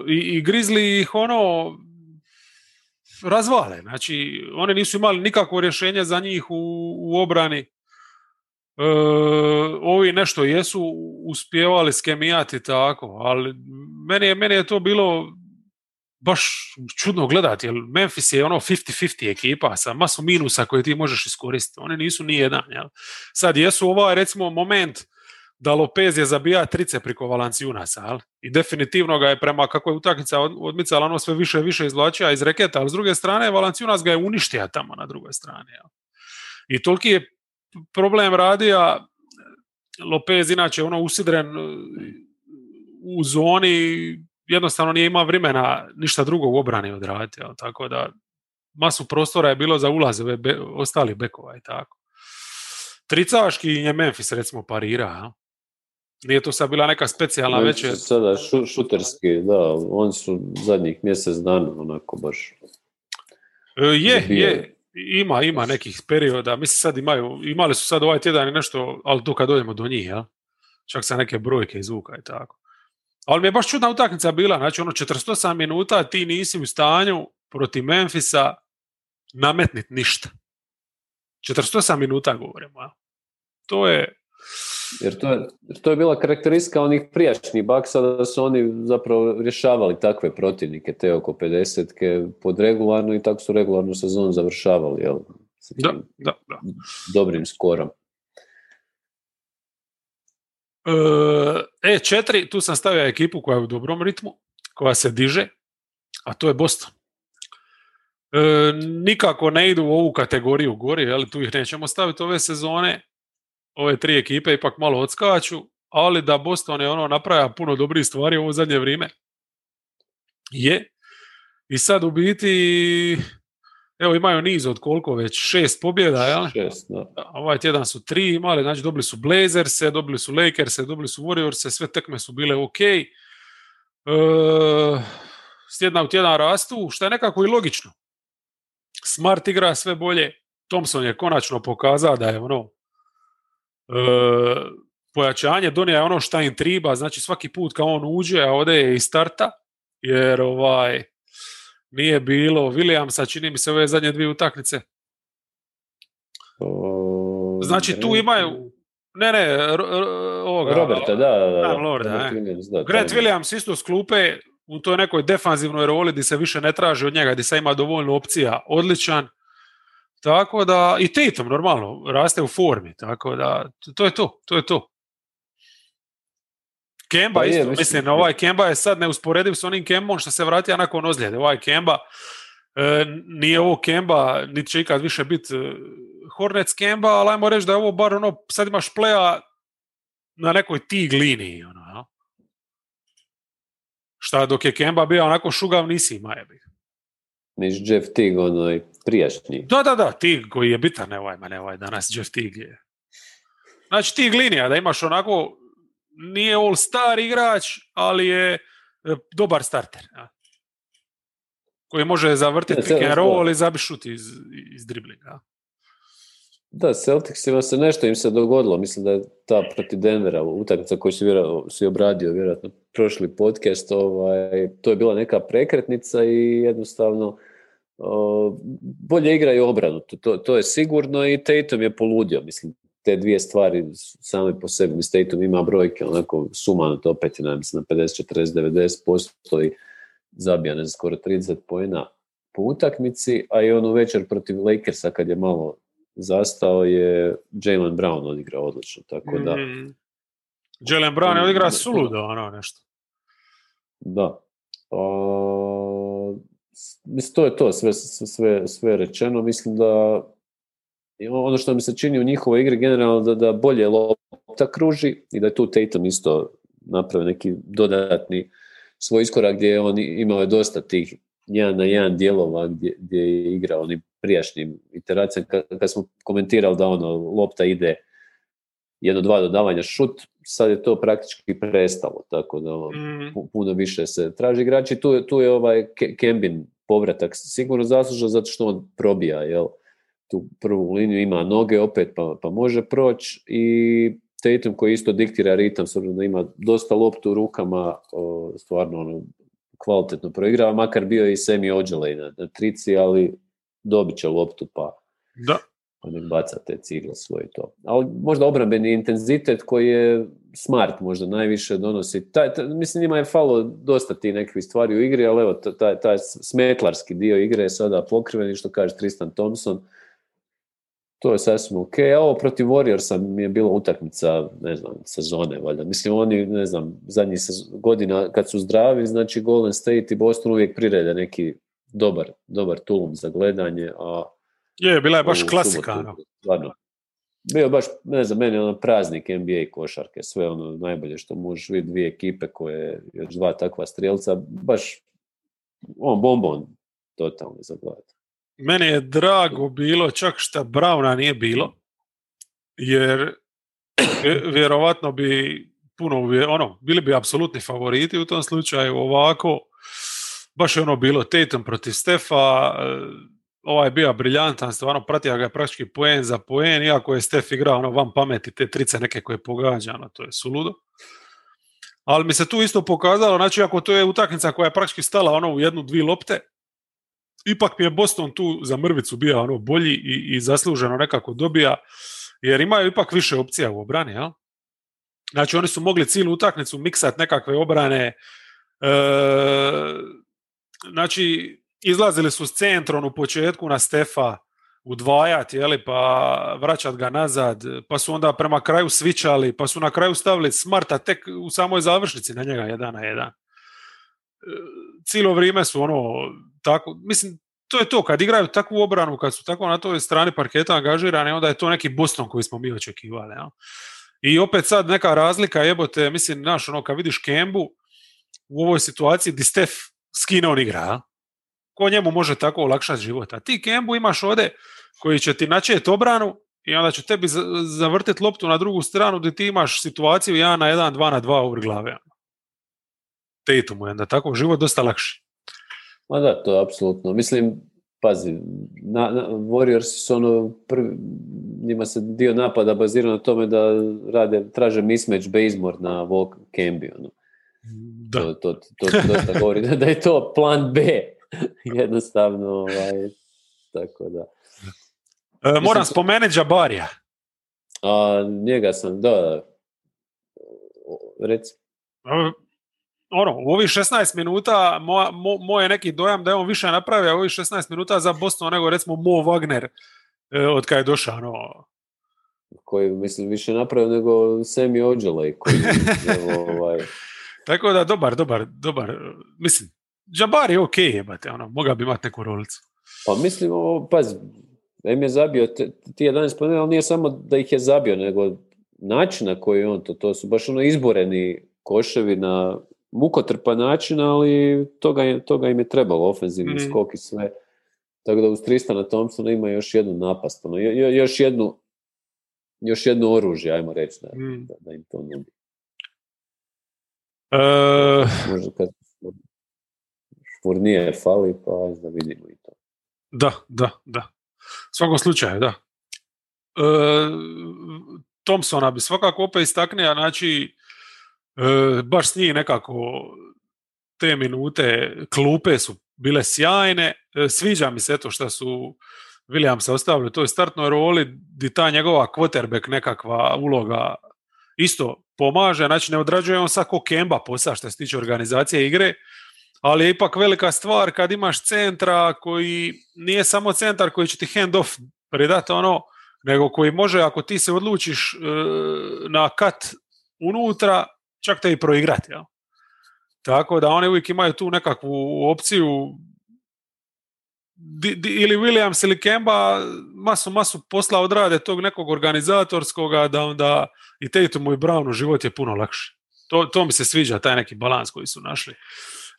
[SPEAKER 1] i, I Grizzly ih ono razvale, znači oni nisu imali nikakvo rješenje za njih u, u obrani. E, ovi nešto jesu uspjevali skemijati tako, ali meni je, meni je to bilo baš čudno gledati, jer Memphis je ono 50-50 ekipa sa masu minusa koje ti možeš iskoristiti. Oni nisu ni jedan. Jel? Sad jesu ovaj recimo moment da Lopez je zabija trice priko Valanciunasa, jel? i definitivno ga je prema kako je utakmica odmicala ono sve više i više izvlačio iz reketa, ali s druge strane Valanciunas ga je uništio tamo na drugoj strani. Jel? I toliki je problem radija, Lopez inače ono usidren e, u zoni, jednostavno nije imao vremena ništa drugo u obrani odraditi, tako da masu prostora je bilo za ulaze be, ostali bekova i tako. Tricaški je Memphis recimo parira, nije to sad bila neka specijalna večer.
[SPEAKER 2] Sada šuterski, da, oni su zadnjih mjesec dana onako baš.
[SPEAKER 1] E, je, je, ima, ima nekih perioda, mislim sad imaju, imali su sad ovaj tjedan i nešto, ali to kad dođemo do njih, ja? čak sa neke brojke izvuka i tako. Ali mi je baš čudna utakmica bila, znači ono 48 minuta ti nisi u stanju protiv Memfisa nametnit ništa. 48 minuta govorimo, ja? To je,
[SPEAKER 2] jer to, je, to je bila karakteristika onih prijašnjih baksa da su oni zapravo rješavali takve protivnike, te oko 50-ke pod regularno i tako su regularnu sezonu završavali. Jel?
[SPEAKER 1] Da, da, da.
[SPEAKER 2] Dobrim skorom.
[SPEAKER 1] E, četiri, tu sam stavio ekipu koja je u dobrom ritmu, koja se diže, a to je Boston. E, nikako ne idu u ovu kategoriju gori, ali tu ih nećemo staviti ove sezone, ove tri ekipe ipak malo odskaču, ali da Boston je ono napravio puno dobrih stvari u ovo zadnje vrijeme. Je. I sad u biti Evo imaju niz od koliko već, šest pobjeda, jel?
[SPEAKER 2] Šest, da.
[SPEAKER 1] Ovaj tjedan su tri imali, znači dobili su Blazerse, dobili su Lakerse, dobili su Warriorse, sve tekme su bile ok. E, s tjedna u tjedan rastu, što je nekako i logično. Smart igra sve bolje. Thompson je konačno pokazao da je ono pojačanje donija je ono šta im triba, znači svaki put kao on uđe, a ode je i starta, jer ovaj nije bilo Williamsa, čini mi se ove zadnje dvije utakmice. Znači tu imaju ne, ne, ovoga,
[SPEAKER 2] Roberta, da, da, da.
[SPEAKER 1] Lorda, Robert Williams, da Grant Williams isto s klupe u toj nekoj defanzivnoj roli gdje se više ne traži od njega, gdje se ima dovoljno opcija, odličan. Tako da, i Tatum normalno, raste u formi, tako da, to je to, to je to. Kemba pa isto, je, mislim, ovaj Kemba je sad neusporediv s onim Kembom što se vratio nakon ozljede. Ovaj Kemba, e, nije ovo Kemba, niti će ikad više biti e, Hornets Kemba, ali ajmo reći da je ovo bar ono, sad imaš pleja na nekoj tig liniji, ono, ja? Šta dok je Kemba bio onako šugav nisi ima.
[SPEAKER 2] Niš Jeff Tig, onaj prijašnji.
[SPEAKER 1] Da, da, da, Tig koji je bitan, ne ovaj, ma ne ovaj, danas Jeff Tig je. Znači Tig linija, da imaš onako nije all-star igrač, ali je e, dobar starter. Ja. Koji može zavrtiti pick and roll i zabi šut iz, iz driblinga.
[SPEAKER 2] Da, Celticsima se nešto im se dogodilo. Mislim da je ta protiv Denvera utakmica koju si, si obradio vjerojatno prošli podcast, ovaj, to je bila neka prekretnica i jednostavno bolje igraju obranu. To, to, to, je sigurno i Tatum je poludio. Mislim, te dvije stvari same po sebi. Mi Tatum ima brojke, onako sumano to opet je na 50, 40, 90% i zabija ne skoro 30 pojena po utakmici, a i onu večer protiv Lakersa kad je malo zastao je Jalen Brown odigrao odlično, tako da... Mm.
[SPEAKER 1] Jalen Brown je odigrao suludo, ono nešto.
[SPEAKER 2] Da. O, mislim, to je to, sve, sve, sve rečeno. Mislim da ono što mi se čini u njihovoj igri generalno da, da bolje lopta kruži i da je tu Tatum isto napravio neki dodatni svoj iskorak gdje on imao je dosta tih jedan na jedan dijelova gdje, gdje je igrao onim prijašnjim iteracijama kad, smo komentirali da ono lopta ide jedno dva dodavanja šut, sad je to praktički prestalo, tako da ono, mm. puno više se traži igrači. Tu, tu je ovaj Kembin povratak sigurno zaslužan zato što on probija, jel? tu prvu liniju, ima noge opet pa, pa može proći i Tatum koji isto diktira ritam, s da ima dosta loptu u rukama, stvarno ono, kvalitetno proigrava, makar bio i semi ođelej na, na trici, ali dobit će loptu pa
[SPEAKER 1] da.
[SPEAKER 2] Nek baca te cigle svoje to. Ali možda obrambeni intenzitet koji je smart možda najviše donosi. Taj, taj, mislim ima je falo dosta ti nekakvih stvari u igri, ali evo taj, taj smetlarski dio igre je sada pokriven i što kaže Tristan Thompson to je sasvim ok. A ovo protiv Warriorsa mi je bila utakmica, ne znam, sezone, valjda. Mislim, oni, ne znam, zadnjih godina kad su zdravi, znači Golden State i Boston uvijek prirede neki dobar, dobar tulum za gledanje, a...
[SPEAKER 1] Je, bila je baš klasika, ono.
[SPEAKER 2] Stvarno. Bio baš, ne znam, meni ono praznik NBA košarke, sve ono najbolje što možeš vidjeti dvije ekipe koje, još dva takva strijelca, baš on bombon totalni za gledati.
[SPEAKER 1] Meni je drago bilo čak šta Brauna nije bilo, jer vjerovatno bi puno, ono, bili bi apsolutni favoriti u tom slučaju ovako. Baš je ono bilo Tatum protiv Stefa, ovaj je bio briljantan, stvarno pratio ga je praktički poen za poen, iako je Stef igrao ono van pameti, te trice neke koje pogađa, ono, to je suludo. Ali mi se tu isto pokazalo, znači ako to je utakmica koja je praktički stala ono u jednu, dvije lopte, ipak mi je Boston tu za mrvicu bio ono bolji i, i zasluženo nekako dobija, jer imaju ipak više opcija u obrani, jel? Znači oni su mogli cijelu utakmicu miksat nekakve obrane, e, znači izlazili su s centrom u početku na Stefa, udvajati, jeli, pa vraćat ga nazad, pa su onda prema kraju svičali, pa su na kraju stavili Smarta tek u samoj završnici na njega jedan na jedan. E, cijelo vrijeme su ono tako, mislim, to je to, kad igraju takvu obranu, kad su tako na toj strani parketa angažirani, onda je to neki Boston koji smo mi očekivali. Ja? I opet sad neka razlika, jebote, mislim, znaš, ono, kad vidiš Kembu u ovoj situaciji, di Stef skine on igra, ko njemu može tako olakšati život. A ti Kembu imaš ovdje koji će ti načeti obranu i onda će tebi zavrtiti loptu na drugu stranu gdje ti imaš situaciju 1 na 1, 2 na 2 over glave. Tatumu je onda tako život dosta lakši.
[SPEAKER 2] Ma da, to je apsolutno. Mislim, pazi, na, na, Warriors su ono, prvi, njima se dio napada bazira na tome da rade, traže mismatch Bazemore na Walk Camby. Ono.
[SPEAKER 1] Da.
[SPEAKER 2] To, to, to, dosta govori da je to plan B. Jednostavno, ovaj, tako da.
[SPEAKER 1] E, moram spomenuti Jabarija.
[SPEAKER 2] A, njega sam, da, reci.
[SPEAKER 1] E, ono, u ovih 16 minuta moja, mo, moj je neki dojam da je on više napravio ovih 16 minuta za Boston nego recimo Mo Wagner e, od kada je došao. Ono.
[SPEAKER 2] Koji, mislim, više napravio nego Semi Ođelej. Koji, ovaj...
[SPEAKER 1] Tako da, dobar, dobar, dobar. Mislim, Jabbar je okej, okay, jebate, ono, mogao bi imati neku rolicu.
[SPEAKER 2] Pa mislim, ovo, pazi, je zabio ti 11 poena, ali nije samo da ih je zabio, nego način na koji on to, to su baš ono izboreni koševi na mukotrpa način, ali toga, je, toga im je trebalo, ofenzivni mm. skok i sve. Tako da uz Tristana Thompsona ima još jednu napast, ono, još jednu još jedno oružje, ajmo reći, da, mm. da, da im to nudi.
[SPEAKER 1] Uh,
[SPEAKER 2] Možda kad Furnije fali, pa da vidimo i to.
[SPEAKER 1] Da, da, da. U svakom slučaju, da. E, Thompsona bi svakako opet istaknio, znači e, baš s njih nekako te minute klupe su bile sjajne. E, sviđa mi se to što su Williamsa ostavili u toj startnoj roli, di ta njegova quarterback nekakva uloga isto pomaže, znači ne odrađuje on sad ko Kemba posao što se tiče organizacije igre, ali je ipak velika stvar kad imaš centra koji nije samo centar koji će ti hand off predati ono, nego koji može ako ti se odlučiš e, na kat unutra, čak te i proigrati. Tako da oni uvijek imaju tu nekakvu opciju ili Williams ili Kemba masu, masu posla odrade tog nekog organizatorskoga da onda i Tatumu i Brownu život je puno lakši. To, to mi se sviđa, taj neki balans koji su našli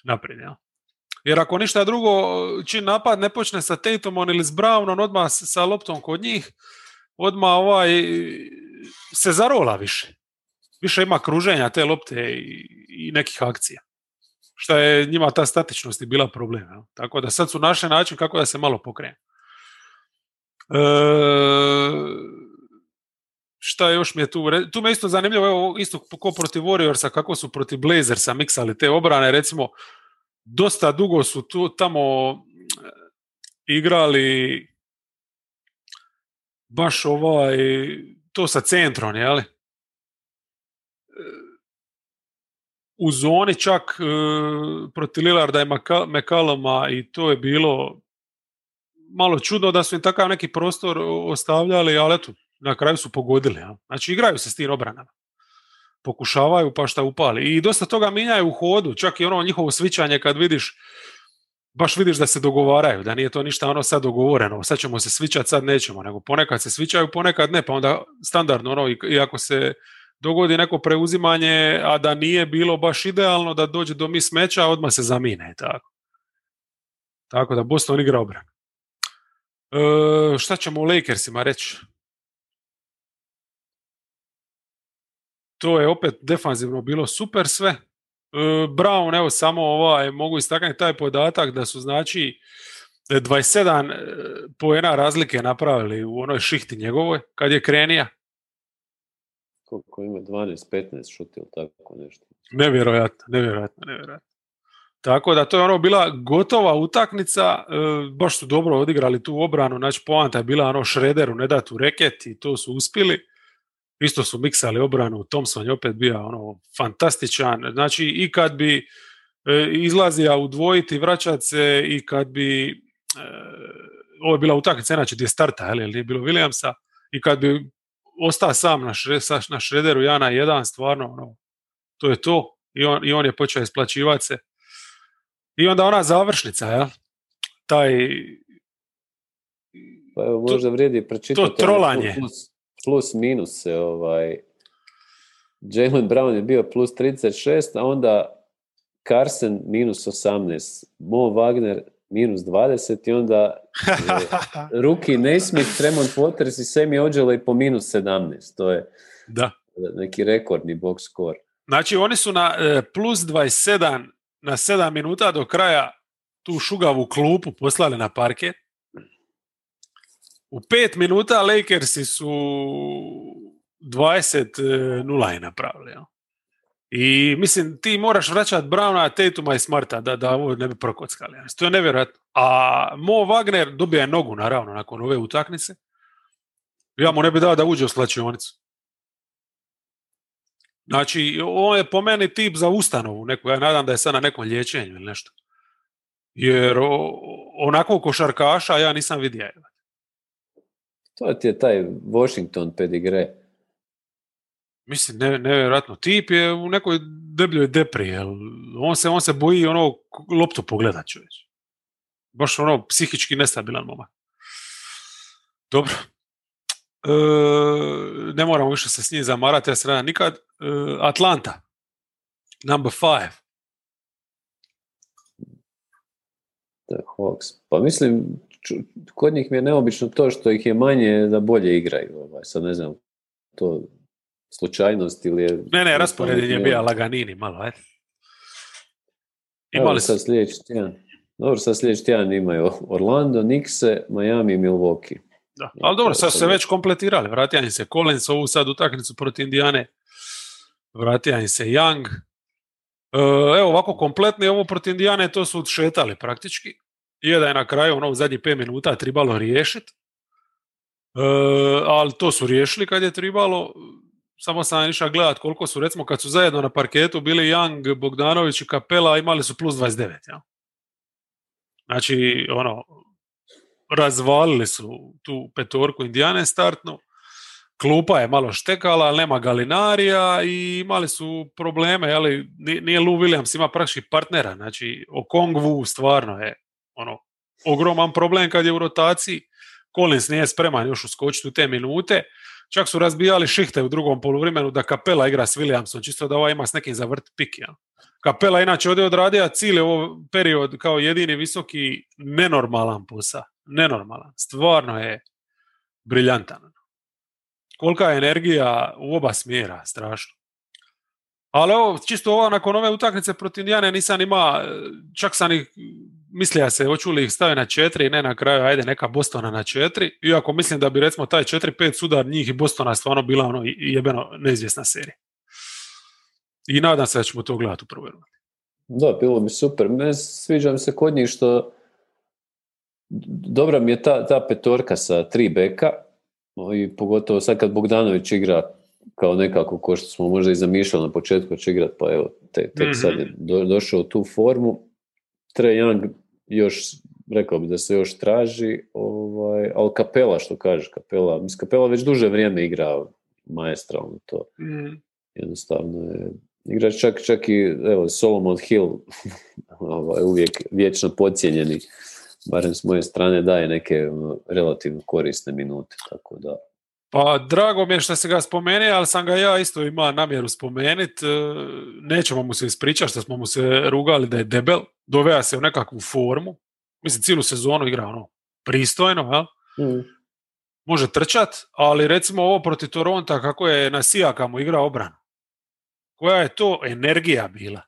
[SPEAKER 1] naprijed. Ja. Jer ako ništa drugo, čim napad ne počne sa Tatumom ili s Brownom, odmah sa loptom kod njih, odmah ovaj, se zarola više. Više ima kruženja te lopte i, i nekih akcija. Što je njima ta statičnost bila problem. Ja. Tako da sad su našli način kako da se malo pokrene. E, šta još mi je tu, tu me isto zanimljivo, evo isto ko protiv Warriorsa, kako su protiv Blazersa miksali te obrane, recimo, dosta dugo su tu tamo eh, igrali baš ovaj, to sa centrom, jeli? Eh, u zoni čak e, protiv Lillarda i Mekaloma i to je bilo malo čudno da su im takav neki prostor ostavljali, ali eto, na kraju su pogodili. Ja. Znači igraju se s tim obranama. Pokušavaju pa šta upali. I dosta toga minjaju u hodu. Čak i ono njihovo svičanje kad vidiš baš vidiš da se dogovaraju, da nije to ništa ono sad dogovoreno, sad ćemo se svičati, sad nećemo, nego ponekad se svičaju, ponekad ne, pa onda standardno ono, i ako se dogodi neko preuzimanje, a da nije bilo baš idealno da dođe do mi smeća, odmah se zamine. Tako, tako da Boston igra obran. E, šta ćemo u Lakersima reći? To je opet defanzivno bilo super sve. E, Brown, evo samo ovaj, mogu istaknuti taj podatak da su znači 27 e, poena razlike napravili u onoj šihti njegovoj kad je krenija.
[SPEAKER 2] Koliko ima? 12-15 šuti ili tako nešto.
[SPEAKER 1] Nevjerojatno, nevjerojatno, nevjerojatno. Tako da to je ono bila gotova utakmica, e, baš su dobro odigrali tu obranu, znači poanta je bila ono Šrederu ne datu reket i to su uspjeli isto su miksali obranu, Thompson je opet bio ono fantastičan, znači i kad bi e, izlazio udvojiti, vraćati se i kad bi e, ovo je bila utakmica inače gdje starta, ali nije bilo Williamsa i kad bi ostao sam na, šre, na Šrederu Jana jedan, stvarno ono, to je to i on, i on je počeo isplaćivati se. I onda ona završnica, ja? taj
[SPEAKER 2] pa evo, možda vrijedi
[SPEAKER 1] pročitati. To trolanje. Plus
[SPEAKER 2] minus se ovaj Jalen Brown je bio plus 36, a onda Carson minus 18, Mo Wagner minus 20 i onda Ruki Naismith, Tremont Waters i Semi Ođele po minus 17. To je
[SPEAKER 1] da.
[SPEAKER 2] neki rekordni box score.
[SPEAKER 1] Znači oni su na e, plus 27 na 7 minuta do kraja tu šugavu klupu poslali na parket. U 5 minuta Lakersi su 20-0 je napravili. Ja. I mislim, ti moraš vraćati Browna, Tatuma i Smarta da, da ovo ne bi prokockali. To je nevjerojatno. A Mo Wagner dobija nogu, naravno, nakon ove utaknice. Ja mu ne bi dao da uđe u slačionicu. Znači, on je po meni tip za ustanovu. Neko, ja nadam da je sad na nekom liječenju ili nešto. Jer onako košarkaša ja nisam vidio.
[SPEAKER 2] To ti je taj Washington pedigre.
[SPEAKER 1] Mislim, ne, nevjerojatno. Tip je u nekoj debljoj depri. On se, on se boji ono loptu pogledat čovječ. Baš ono psihički nestabilan momak. Dobro. E, ne moramo više se s njim zamarati, ja se nikad. E, Atlanta. Number five.
[SPEAKER 2] The Hawks. Pa mislim, kod njih mi je neobično to što ih je manje da bolje igraju. Ovaj. Sad ne znam, to slučajnost ili je...
[SPEAKER 1] Ne, ne, raspored je bio laganini malo, ajde.
[SPEAKER 2] Imali sad sljedeći tjedan. Dobro, sad sljedeći tjedan imaju Orlando, Nixe, Miami i Milwaukee.
[SPEAKER 1] Da, ali dobro, sad su se već kompletirali. Vratija im se Collins, ovu sad utakmicu protiv Indijane. Vratija im se Young. E, evo, ovako kompletni ovo protiv Indijane, to su šetali praktički. Je da je na kraju ono u zadnjih 5 minuta tribalo riješiti. E, ali to su riješili kad je tribalo samo sam išao gledat koliko su, recimo kad su zajedno na parketu bili Young, Bogdanović i Kapela, imali su plus 29. Ja? Znači, ono, razvalili su tu petorku Indijane startnu, klupa je malo štekala, ali nema Galinarija i imali su probleme, jeli, nije Lou Williams, ima praktički partnera, znači o Kongvu stvarno je ono, ogroman problem kad je u rotaciji, Collins nije spreman još uskočiti u te minute, Čak su razbijali šihte u drugom poluvremenu da Kapela igra s Williamsom, čisto da ova ima s nekim za vrt pik. Ja. Kapela inače ovdje odradio cijeli ovo period kao jedini visoki nenormalan posao. Nenormalan. Stvarno je briljantan. Kolika je energija u oba smjera, strašno. Ali ovo, čisto ovo, nakon ove utakmice protiv Indijane nisam ima, čak sam ih mislija se hoću li ih staviti na četiri ne na kraju, ajde neka Bostona na četiri, iako mislim da bi recimo taj 4-5 sudar njih i Bostona stvarno bila ono jebeno neizvjesna serija. I nadam se da ćemo to gledati u prvoj
[SPEAKER 2] Da, bilo bi super. Me sviđa mi se kod njih što dobra mi je ta, ta petorka sa tri beka i pogotovo sad kad Bogdanović igra kao nekako ko što smo možda i zamišljali na početku će igrati, pa evo, tek, tek sad je mhm. došao u tu formu. Trae Young još, rekao bi da se još traži, ovaj, ali Kapela, što kažeš, Kapela, mislim, Kapela već duže vrijeme igra maestralno to. Mm. Jednostavno je igrač čak, čak i evo, Solomon Hill ovaj, uvijek vječno pocijenjeni barem s moje strane daje neke ono, relativno korisne minute, tako da
[SPEAKER 1] pa drago mi je što se ga spomene, ali sam ga ja isto imao namjeru spomenuti. E, nećemo mu se ispričati što smo mu se rugali da je debel. Doveja se u nekakvu formu. Mislim, cijelu sezonu igra ono pristojno, jel? Mm. Može trčat, ali recimo ovo protiv Toronta kako je na Sijakamu igra obranu. Koja je to energija bila?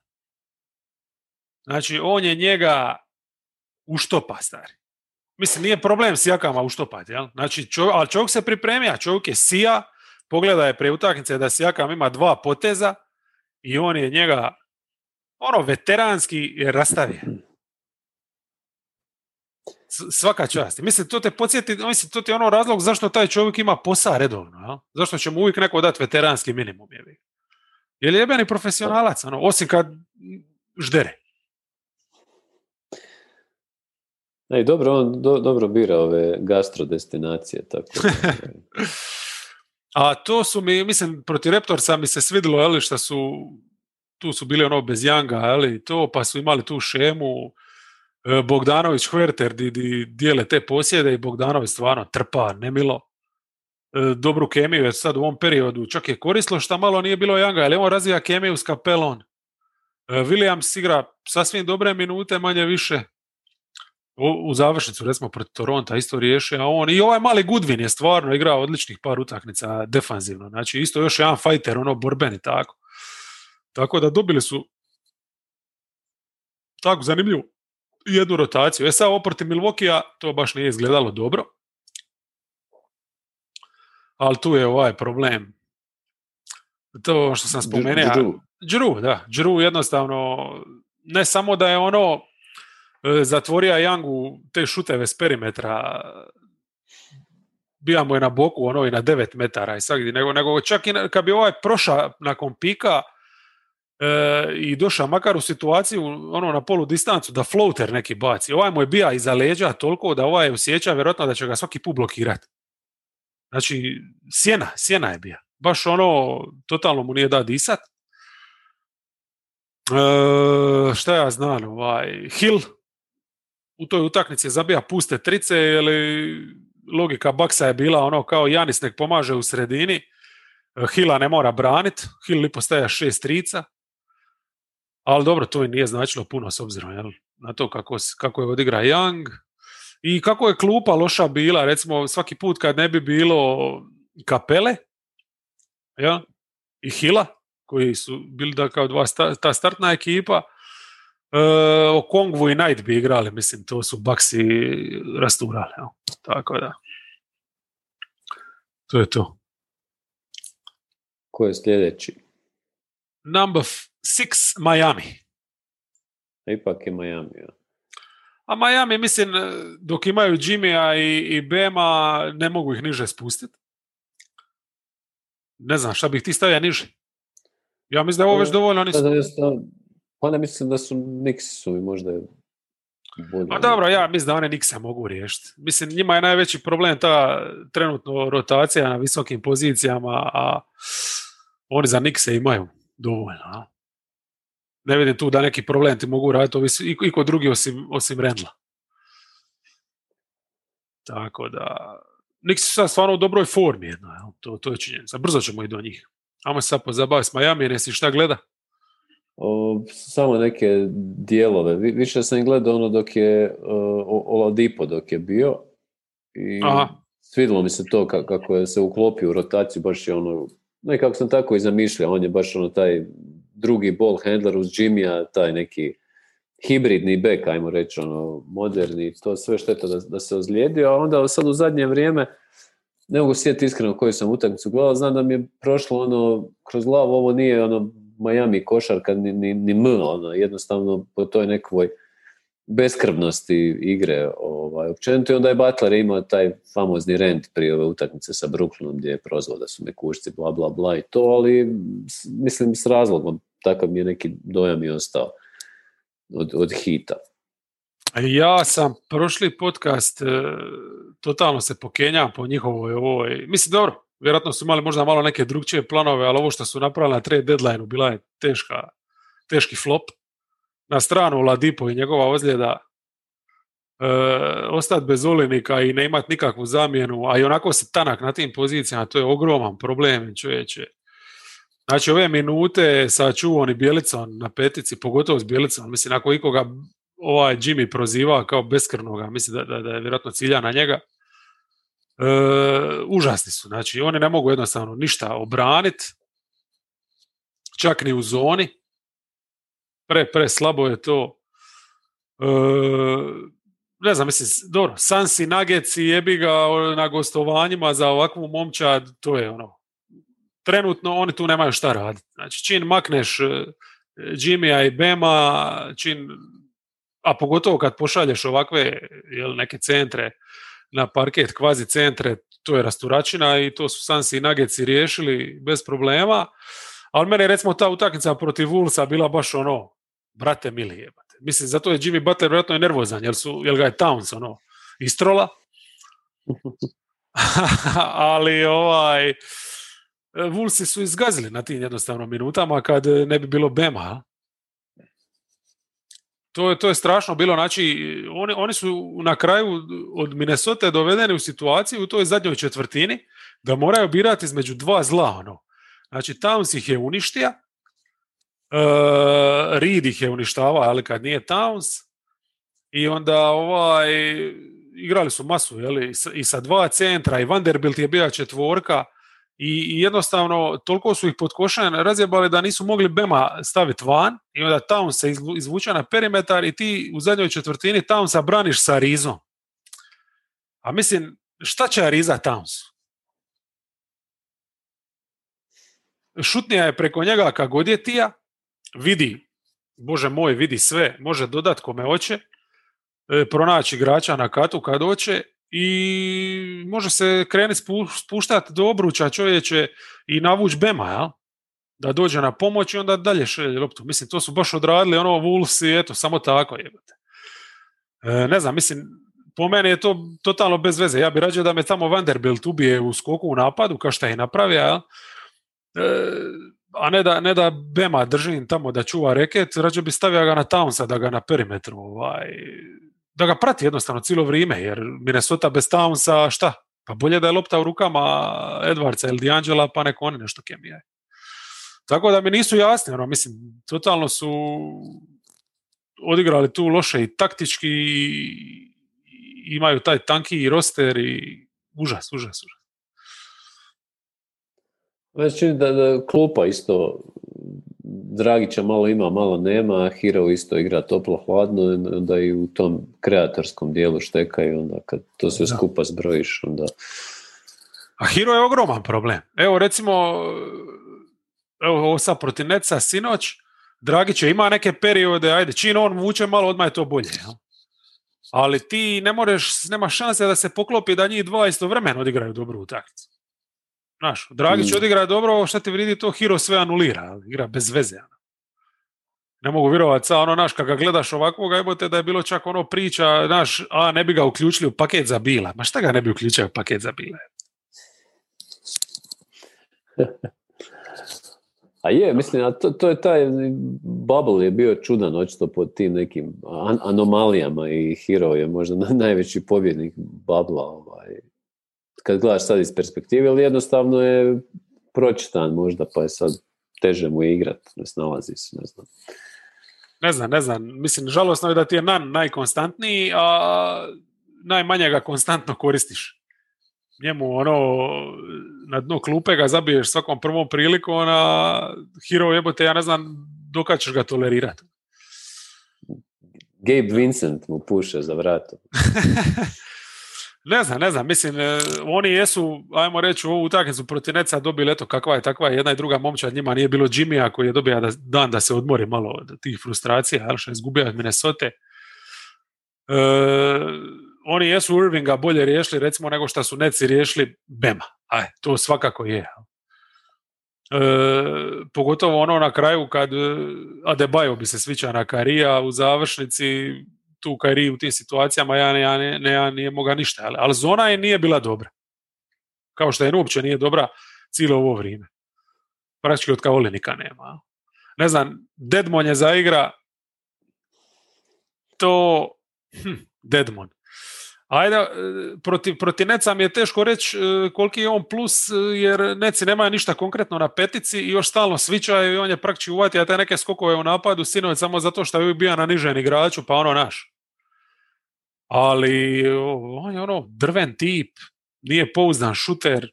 [SPEAKER 1] Znači, on je njega uštopa, stari. Mislim, nije problem Sijakama uštopati, jel? Znači, čovjek, ali čovjek se pripremija, čovjek je Sija, pogleda je prije utakmice da Sijakam ima dva poteza i on je njega ono veteranski je rastavio. Svaka čast. Mislim, to te podsjeti, mislim, to ti je ono razlog zašto taj čovjek ima posao redovno. Jel? Zašto će mu uvijek neko dati veteranski minimum. Je je jebeni profesionalac, ono, osim kad ždere.
[SPEAKER 2] Ej, dobro, on dobro bira ove gastro destinacije. Tako
[SPEAKER 1] A to su mi, mislim, protiv Reptorsa mi se svidilo, ali što su, tu su bili ono bez Janga, ali to, pa su imali tu šemu, e, Bogdanović, Huerter, di, di dijele te posjede i Bogdanović stvarno trpa, nemilo. E, dobru kemiju je sad u ovom periodu, čak je koristilo što malo nije bilo Janga, ali on razvija kemiju s kapelon. E, Williams igra sasvim dobre minute, manje više u, u završnicu, recimo, protiv Toronta isto riješio, a on i ovaj mali Goodwin je stvarno igrao odličnih par utakmica defanzivno. Znači, isto još jedan fajter, ono, borbeni, tako. Tako da dobili su tako zanimljivu jednu rotaciju. E sad ovo protiv Milvokija to baš nije izgledalo dobro. Ali tu je ovaj problem. To što sam spomenuo. Drew, da. Drew jednostavno ne samo da je ono zatvorio Youngu te šuteve s perimetra bija mu je na boku ono i na 9 metara i svakdje, nego, nego čak i kad bi ovaj prošao nakon pika e, i došao makar u situaciju ono na polu distancu da floater neki baci. Ovaj mu je bija iza leđa toliko da ovaj osjeća vjerojatno da će ga svaki put blokirati. Znači, sjena, sjena je bija. Baš ono, totalno mu nije da disat. E, šta ja znam, ovaj, Hill u toj utakmici zabija puste trice, ili logika Baksa je bila ono kao Janis nek pomaže u sredini, Hila ne mora branit, Hill li postaje šest trica, ali dobro, to i nije značilo puno s obzirom jel, na to kako, kako je odigra Young. I kako je klupa loša bila, recimo svaki put kad ne bi bilo kapele ja, i Hila, koji su bili da kao dva ta startna ekipa, e, o Kongvu i Knight bi igrali, mislim, to su Baxi rasturali. Ja. Tako da. To je to.
[SPEAKER 2] Ko je sljedeći?
[SPEAKER 1] Number six, Miami.
[SPEAKER 2] Ipak je Miami, ja.
[SPEAKER 1] A Miami, mislim, dok imaju Jimmya i, i Bema, ne mogu ih niže spustiti. Ne znam, šta bih ti stavio niže? Ja mislim da je ovo već dovoljno.
[SPEAKER 2] Pa ne mislim da su Nixi su možda
[SPEAKER 1] bolje. A dobro, ja mislim da one Nixa mogu riješiti. Mislim, njima je najveći problem ta trenutno rotacija na visokim pozicijama, a oni za Nixe imaju dovoljno. Ne vidim tu da neki problem ti mogu raditi i, i kod drugi osim, osim Rendla. Tako da, Nixi su sad stvarno u dobroj formi jedno, to, to je činjenica. Brzo ćemo i do njih. Ajmo se sad pozabaviti s Miami, nesi šta gleda?
[SPEAKER 2] O, samo neke dijelove. Više sam gledao ono dok je Oladipo dok je bio i Aha. svidilo mi se to kako je se uklopio u rotaciju, baš je ono, nekako sam tako i zamišljao, on je baš ono taj drugi ball handler uz Jimmya, taj neki hibridni bek, ajmo reći, ono, moderni, to sve šteta da, da se ozlijedio, a onda sad u zadnje vrijeme ne mogu sjetiti iskreno koju sam utakmicu gledao, znam da mi je prošlo ono, kroz glavu, ovo nije ono Miami košarka ni, ni, ni M, ono, jednostavno po toj nekoj beskrvnosti igre ovaj, općenito i onda je Butler imao taj famozni rent prije ove utakmice sa Brooklynom gdje je prozvao da su kušci bla bla bla i to, ali mislim s razlogom, takav mi je neki dojam i ostao od, od hita.
[SPEAKER 1] Ja sam prošli podcast e, totalno se pokenjam po njihovoj ovoj, mislim dobro, vjerojatno su imali možda malo neke drugčije planove, ali ovo što su napravili na trade deadline bila je teška, teški flop. Na stranu Ladipo i njegova ozljeda e, ostati bez olinika i ne imati nikakvu zamjenu, a i onako se tanak na tim pozicijama, to je ogroman problem, čovječe. Znači ove minute sa Čuvon i Bjelicom na petici, pogotovo s Bjelicom, mislim ako ikoga ovaj Jimmy proziva kao beskrnoga, mislim da, da, da je vjerojatno cilja na njega, e, užasni su. Znači, oni ne mogu jednostavno ništa obraniti, čak ni u zoni. Pre, pre slabo je to. E, ne znam, mislim, dobro, Sansi, Nageci, jebi ga na gostovanjima za ovakvu momčad, to je ono, trenutno oni tu nemaju šta raditi. Znači, čin makneš e, Jimmya i Bema, čin, a pogotovo kad pošalješ ovakve jel, neke centre na parket kvazi centre, to je rasturačina i to su Sansi i Nageci riješili bez problema. Ali mene recimo ta utakmica protiv Vulsa bila baš ono, brate mili jebate. Mislim, zato je Jimmy Butler vjerojatno nervozan, jer, su, jer ga je Towns ono, istrola. Ali ovaj, Vulsi su izgazili na tim jednostavno minutama kad ne bi bilo Bema. To je, to je strašno bilo, znači oni, oni su na kraju od Minnesota dovedeni u situaciju u toj zadnjoj četvrtini da moraju birati između dva zla. Ono. Znači Towns ih je uništio, uh, Reed ih je uništavao, ali kad nije Towns, i onda ovaj, igrali su masu jeli, i sa dva centra i Vanderbilt je bila četvorka i jednostavno toliko su ih pod košan razjebali da nisu mogli Bema staviti van i onda Towns se izvuče na perimetar i ti u zadnjoj četvrtini Townsa braniš sa Rizom. A mislim, šta će Ariza Towns? Šutnija je preko njega kad god je tija, vidi, bože moj, vidi sve, može dodat kome hoće, e, pronaći igrača na katu kad hoće i može se krenuti spuštati do obruča čovječe i navući Bema, ja? da dođe na pomoć i onda dalje šelje loptu. Mislim, to su baš odradili ono Wolves i eto, samo tako jebate. E, ne znam, mislim, po meni je to totalno bez veze. Ja bih rađe da me tamo Vanderbilt ubije u skoku u napadu, kao što je napravio, ja? E, a ne da, ne da Bema držim tamo da čuva reket, rađe bi stavio ga na Townsa da ga na perimetru ovaj, da ga prati jednostavno cijelo vrijeme, jer Minnesota bez Townsa, šta? Pa bolje da je lopta u rukama Edwardsa ili D'Angela, pa neko oni nešto kemije. Tako da mi nisu jasni, ono, mislim, totalno su odigrali tu loše i taktički i imaju taj tanki roster i užas, užas, užas.
[SPEAKER 2] Znači da, da klupa isto Dragića malo ima, malo nema, Hero isto igra toplo hladno, da i u tom kreatorskom dijelu šteka i onda kad to sve skupa zbrojiš, onda...
[SPEAKER 1] A Hero je ogroman problem. Evo recimo, evo ovo sad protiv Neca sinoć, Dragić ima neke periode, ajde, čim on vuče malo, odmah je to bolje. Ja? Ali ti ne možeš, nema šanse da se poklopi da njih dva istovremeno odigraju dobru utakmicu. Znaš, Dragić mm. odigra dobro, šta ti vridi to Hiro sve anulira, igra bez veze. Ono. Ne mogu vjerovati, sa ono, naš, kad ga gledaš ovakvog, te da je bilo čak ono priča, naš, a ne bi ga uključili u paket za bila. Ma šta ga ne bi uključio u paket za bila?
[SPEAKER 2] A je, mislim, a to, to je taj bubble je bio čudan očito pod tim nekim anomalijama i Hero je možda najveći pobjednik babla ovaj, kad gledaš sad iz perspektive, ali jednostavno je pročitan možda, pa je sad teže mu je igrat, ne snalazi se, ne znam.
[SPEAKER 1] Ne znam, ne znam. Mislim, žalosno je da ti je nan najkonstantniji, a najmanje ga konstantno koristiš. Njemu ono, na dno klupe ga zabiješ svakom prvom prilikom, a hero jebote, ja ne znam dokad ćeš ga tolerirati.
[SPEAKER 2] Gabe Vincent mu puše za vratom.
[SPEAKER 1] Ne znam, ne znam, mislim, e, oni jesu, ajmo reći, u ovu utakmicu protiv Neca dobili, eto, kakva je takva jedna i druga momčad, njima nije bilo Jimmya koji je dobio dan da se odmori malo od tih frustracija, ali što je izgubio od Minnesota. E, oni jesu Irvinga bolje riješili, recimo, nego što su Neci riješili Bema. Aj, to svakako je. E, pogotovo ono na kraju kad Adebayo bi se svića na Karija u završnici tu Kairi u tim situacijama ja, ja, ne, ja nije moga ništa, ali, zona je nije bila dobra. Kao što je uopće nije dobra cijelo ovo vrijeme. Praktički od Kaolinika nema. Ne znam, Deadmon je zaigra to hm, Deadmon. Ajde, e, protiv, protiv Neca mi je teško reći e, koliki je on plus, e, jer Neci nemaju ništa konkretno na petici i još stalno svičaju i on je praktički uvatio te neke skokove u napadu sinoć samo zato što je bio na nižem igraču, pa ono naš ali on je ono drven tip, nije pouzdan šuter,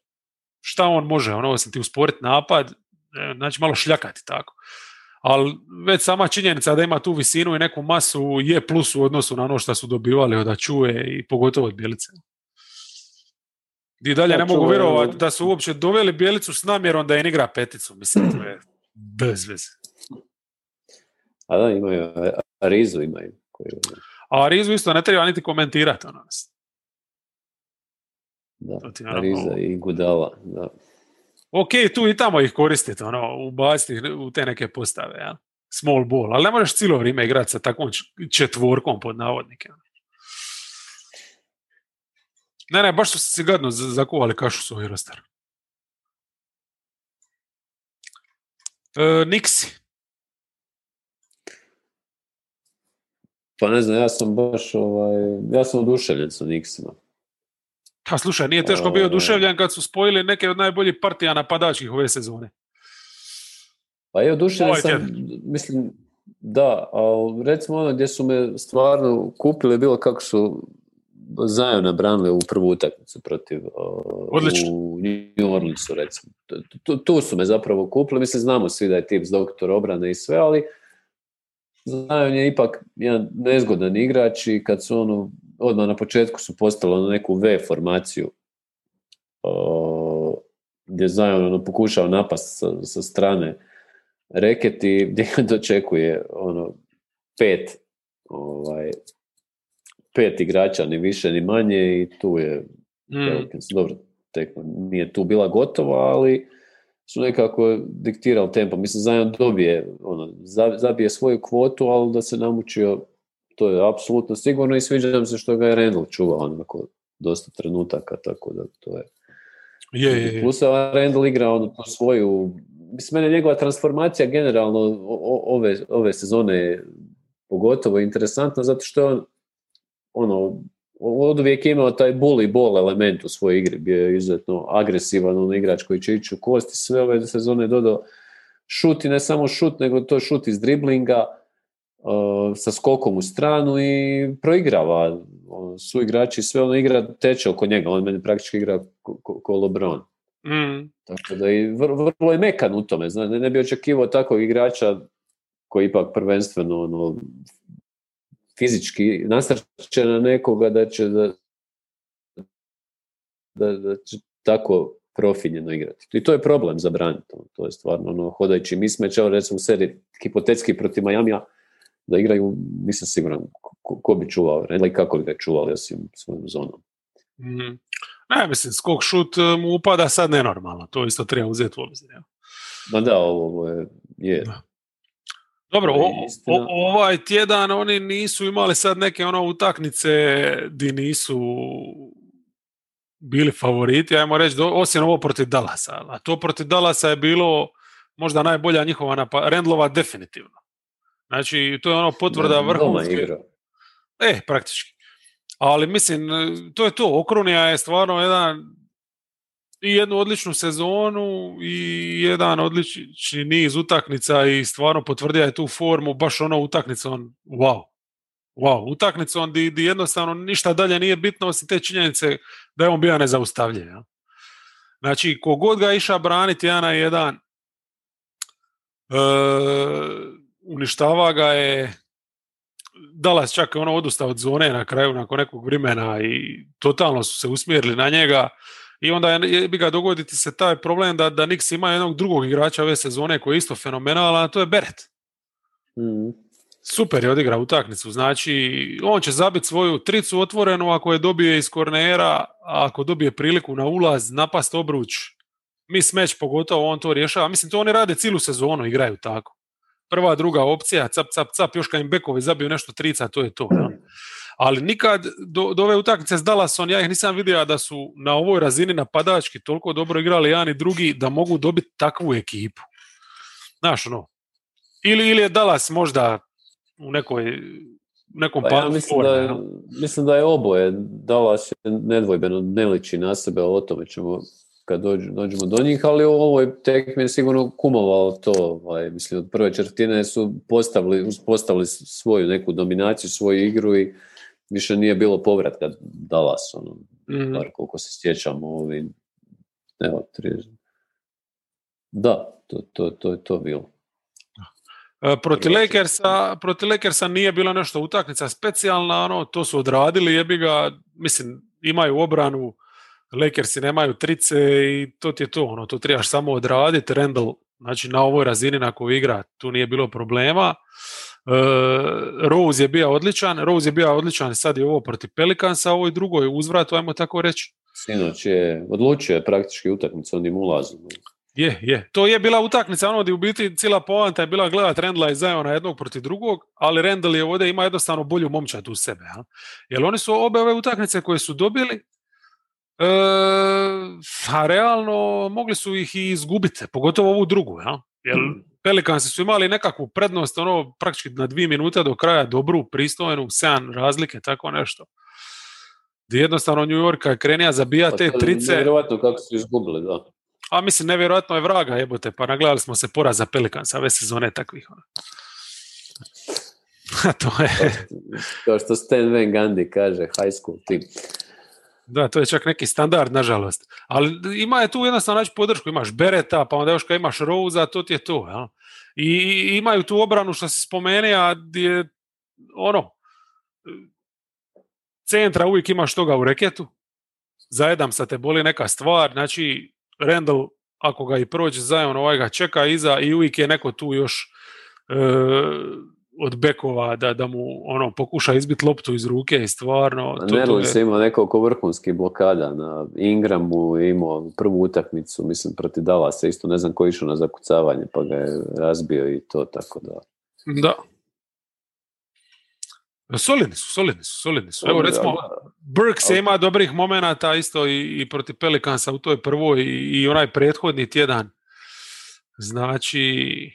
[SPEAKER 1] šta on može, ono osim ti usporiti napad, e, znači malo šljakati tako. Ali već sama činjenica da ima tu visinu i neku masu je plus u odnosu na ono što su dobivali od Ačuje i pogotovo od Bjelice. I dalje ne mogu vjerovati da su uopće doveli Bjelicu s namjerom da je igra peticu. Mislim, to je bez veze.
[SPEAKER 2] A da, imaju, Arizu imaju. Koji...
[SPEAKER 1] A Rizu isto ne treba niti komentirati. Ono.
[SPEAKER 2] Da, Riza i Gudala, da.
[SPEAKER 1] Ok, tu i tamo ih koristiti, ono, ubaciti u te neke postave, ja? small ball, ali ne možeš cijelo vrijeme igrati sa takvom četvorkom pod navodnike. Ne, ne, baš su se gadno zakuvali kašu svoj roster. E, Niksi.
[SPEAKER 2] Pa ne znam, ja sam baš, ovaj, ja sam oduševljen sa Nixima.
[SPEAKER 1] Pa slušaj, nije teško bio ovaj. oduševljen kad su spojili neke od najboljih partija napadačkih ove sezone.
[SPEAKER 2] Pa je oduševljen sam, mislim, Da, a recimo ono gdje su me stvarno kupili bilo kako su zajedno branili u prvu utakmicu protiv
[SPEAKER 1] Odlično.
[SPEAKER 2] u New Orleansu recimo. Tu, tu su me zapravo kupili, mislim znamo svi da je tip doktor obrane i sve, ali Zion je ipak jedan nezgodan igrač i kad su ono, odmah na početku su postalo na neku V formaciju o, gdje Zion ono, pokušao napast sa, sa strane reketi gdje dočekuje ono pet ovaj, pet igrača, ni više ni manje i tu je
[SPEAKER 1] Mm.
[SPEAKER 2] dobro, tek nije tu bila gotova, ali su nekako diktirali tempo. Mislim, Zion dobije, ono, zabije svoju kvotu, ali da se namučio, to je apsolutno sigurno i sviđa nam se što ga je Randall čuvao onako dosta trenutaka, tako da to je...
[SPEAKER 1] Je, je, je.
[SPEAKER 2] Plus Randall igra ono, tu svoju... Mislim, mene njegova transformacija generalno ove, ove sezone pogotovo interesantna, zato što je on ono, od uvijek je imao taj bully ball element u svojoj igri, bio je izuzetno agresivan on igrač koji će ići u kosti, sve ove sezone je dodao šut i ne samo šut, nego to šut iz driblinga uh, sa skokom u stranu i proigrava on, su igrači, sve ono igra teče oko njega, on meni praktički igra ko, ko, ko LeBron.
[SPEAKER 1] Mm.
[SPEAKER 2] Tako da i vrlo, vrlo je mekan u tome, zna, ne, ne bi očekivao takvog igrača koji ipak prvenstveno ono, fizički nasrće na nekoga da će da, da, da će tako profinjeno igrati. I to je problem za braniti. To je stvarno ono, hodajući mismeć, evo recimo u seriji hipotetski protiv Majamija, da igraju, nisam siguran ko, ko bi čuvao Rendla i kako bi ga čuvali osim svojom zonom.
[SPEAKER 1] Mm. Ne, mislim, skok šut mu upada sad nenormalno, to isto treba uzeti u obzir.
[SPEAKER 2] Ma da, ovo je, je.
[SPEAKER 1] Da. Dobro, o, o, ovaj tjedan oni nisu imali sad neke ono utakmice di nisu bili favoriti, ajmo reći, do, osim ovo protiv Dallasa. A to protiv Dallasa je bilo možda najbolja njihova napa, Rendlova definitivno. Znači, to je ono potvrda vrhunske... E, praktički. Ali mislim, to je to. Okrunija je stvarno jedan i jednu odličnu sezonu i jedan odlični niz utakmica i stvarno potvrdio je tu formu, baš ono utakmicom, wow. Wow, utakmicom di, di jednostavno ništa dalje nije bitno osim te činjenice da je on bio nezaustavljiv. Ja? Znači, kogod ga iša braniti jedan na jedan, e, uništava ga je Dallas čak ono odustao od zone na kraju nakon nekog vremena i totalno su se usmjerili na njega i onda je, bi ga dogoditi se taj problem da, da Nix ima jednog drugog igrača ove sezone koji je isto fenomenalan, a to je Beret.
[SPEAKER 2] Mm.
[SPEAKER 1] Super je odigrao utakmicu, znači on će zabiti svoju tricu otvorenu ako je dobije iz kornera, a ako dobije priliku na ulaz, napast obruč, mi smeć pogotovo, on to rješava. Mislim, to oni rade cijelu sezonu, igraju tako. Prva, druga opcija, cap, cap, cap, još kad im bekovi zabiju nešto trica, to je to. Ja? Ali nikad do, do ove utakmice s Dallasom ja ih nisam vidio da su na ovoj razini napadački toliko dobro igrali jedan i drugi da mogu dobiti takvu ekipu. Znaš, ono, ili, ili je Dallas možda u nekoj nekom
[SPEAKER 2] pa ja mislim, da je, mislim da je oboje. Dallas je nedvojbeno ne liči na sebe, o tome ćemo kad dođu, dođemo do njih, ali u ovoj tekmi je sigurno kumovalo to. Ovaj, mislim, od prve četvrtine su postavili, postavili svoju neku dominaciju, svoju igru i više nije bilo povratka Dallas, ono, mm. bar koliko se sjećamo ovi, evo, tri... Da, to, to, to je to bilo.
[SPEAKER 1] E, proti Lakersa, proti Lakersa nije bila nešto utakmica specijalna, ono, to su odradili, jebi ga, mislim, imaju obranu, Lakersi nemaju trice i to ti je to, ono, to trebaš samo odraditi, Randall, znači na ovoj razini na kojoj igra, tu nije bilo problema. Uh, Rose je bio odličan, Rose je bio odličan sad je ovo protiv Pelikansa, ovo je drugoj uzvrat, ajmo tako reći.
[SPEAKER 2] Sinoć je, odlučio je praktički utakmicu onim ulazom.
[SPEAKER 1] Je, je. To je bila utakmica, ono gdje u biti cijela poanta je bila gledat Rendla i Zajona jednog protiv drugog, ali Rendel je ovdje ima jednostavno bolju momčad u sebe. Ja? Jer oni su obe ove utakmice koje su dobili, e, a realno mogli su ih i izgubiti, pogotovo ovu drugu. Ja? Jer Pelikansi su imali nekakvu prednost, ono, praktički na dvije minute do kraja, dobru, pristojnu, sedam razlike, tako nešto. Gdje jednostavno New York je krenija zabija te trice.
[SPEAKER 2] Nevjerojatno kako su izgubili, da.
[SPEAKER 1] A mislim, nevjerojatno je vraga, jebote, pa nagledali smo se poraza Pelikansa ove sezone takvih. Ono. to je...
[SPEAKER 2] Kao što Stan Van Gundy kaže, high school team.
[SPEAKER 1] Da, to je čak neki standard, nažalost. Ali ima je tu jednostavno naći podršku. Imaš Bereta, pa onda još kad imaš Rosa, to ti je to. Ja? I imaju tu obranu što se spomene, a je ono, centra uvijek imaš toga u reketu. Zajedam sa te boli neka stvar. Znači, Randall, ako ga i prođe zajedno, ovaj ga čeka iza i uvijek je neko tu još e, od bekova da, da mu ono pokuša izbiti loptu iz ruke i stvarno...
[SPEAKER 2] To, Nerlin je... se imao nekoliko vrhunskih blokada na Ingramu, imao prvu utakmicu, mislim, protiv Dallasa, isto ne znam ko išao na zakucavanje, pa ga je razbio i to, tako da...
[SPEAKER 1] Da. Solidni su, solidni su, solidni su. Evo recimo, Burks ima dobrih momenata isto i, i protiv Pelikansa u toj prvoj i, i onaj prethodni tjedan. Znači,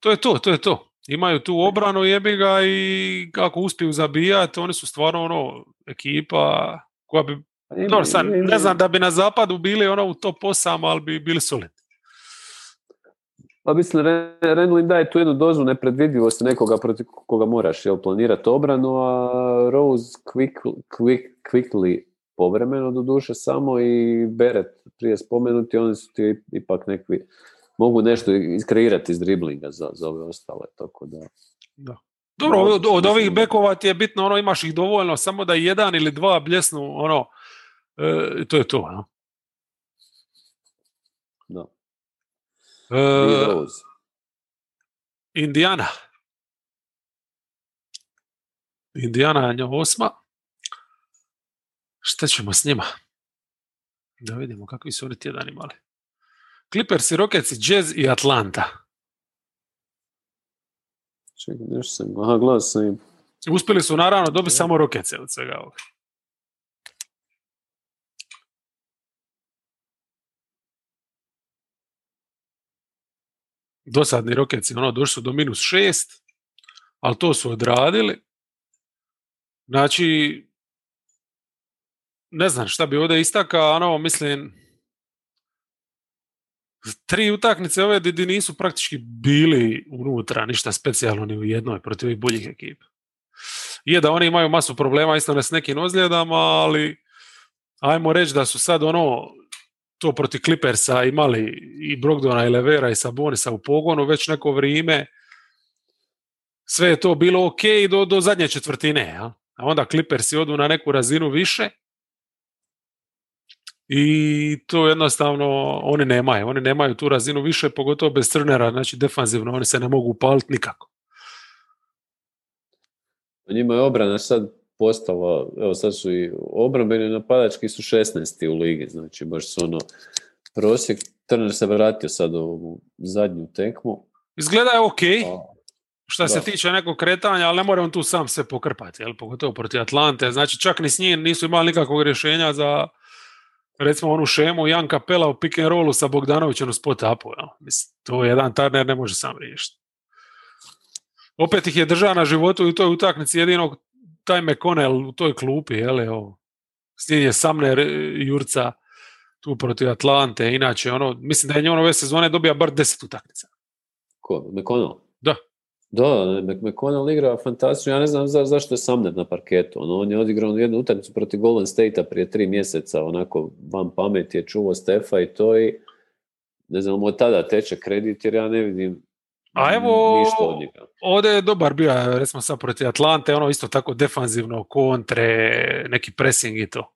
[SPEAKER 1] to je to, to je to imaju tu obranu jebi ga i kako uspiju zabijati, oni su stvarno ono ekipa koja bi dobro, sad, ne znam da bi na zapadu bili ono u top 8, ali bi bili solidni.
[SPEAKER 2] Pa mislim, Renlin daje tu jednu dozu nepredvidljivosti nekoga protiv koga moraš jel, planirati obranu, a Rose quick, quick, quickly povremeno do duše samo i Beret prije spomenuti, oni su ti ipak neki mogu nešto iskreirati iz driblinga za, za ove ostale, tako da...
[SPEAKER 1] Da. Dobro, od, od ovih bekova ti je bitno, ono, imaš ih dovoljno, samo da jedan ili dva bljesnu, ono, e, to je to, no?
[SPEAKER 2] Da.
[SPEAKER 1] E, Indiana. Indiana je osma. Šta ćemo s njima? Da vidimo kakvi su oni tjedan imali. Clippers i Rockets, Jazz i Atlanta.
[SPEAKER 2] Čekaj, nešto sam, aha, gledao sam im.
[SPEAKER 1] Uspjeli su naravno dobiti samo Rockets od svega ovoga. Dosadni Rockets, ono, došli su do minus šest, ali to su odradili. Znači, ne znam šta bi ovdje istakao, ono, mislim, tri utakmice ove di nisu praktički bili unutra ništa specijalno ni u jednoj protiv ovih boljih ekipa. Je da oni imaju masu problema isto s nekim ozljedama, ali ajmo reći da su sad ono to protiv Clippersa imali i Brogdona i Levera i Sabonisa u pogonu već neko vrijeme. Sve je to bilo ok do, do zadnje četvrtine. Ja? A onda Clippersi odu na neku razinu više i to jednostavno oni nemaju. Oni nemaju tu razinu više, pogotovo bez Trnera, znači defanzivno, oni se ne mogu upaliti nikako.
[SPEAKER 2] Njima je obrana sad postala, evo sad su i obrambeni napadački su 16. u ligi, znači baš su ono prosjek, Trner se vratio sad u zadnju tekmu.
[SPEAKER 1] Izgleda je ok, što se tiče nekog kretanja, ali ne mora on tu sam se pokrpati, jel? pogotovo protiv Atlante, znači čak ni s njim nisu imali nikakvog rješenja za recimo onu šemu Jan Kapela u pick and rollu sa Bogdanovićem u spot upu. Mislim, to jedan Turner ne može sam riješiti. Opet ih je držao na životu i u toj utakmici jedino taj McConnell u toj klupi, jel, evo. S njim je Samner Jurca tu protiv Atlante, inače, ono, mislim da je njon ove sezone dobija bar deset utakmica.
[SPEAKER 2] Ko, McConnell?
[SPEAKER 1] Da.
[SPEAKER 2] McConnell igra fantastično. Ja ne znam za, zašto je Samner na parketu. Ono, on je odigrao jednu utakmicu protiv Golden State-a prije tri mjeseca, onako van pameti je čuvo Stefa i to i ne znam, od tada teče kredit jer ja ne vidim
[SPEAKER 1] a evo, ništa od njega. ovdje je dobar bio, recimo sad protiv Atlante, ono isto tako defanzivno, kontre, neki pressing i to.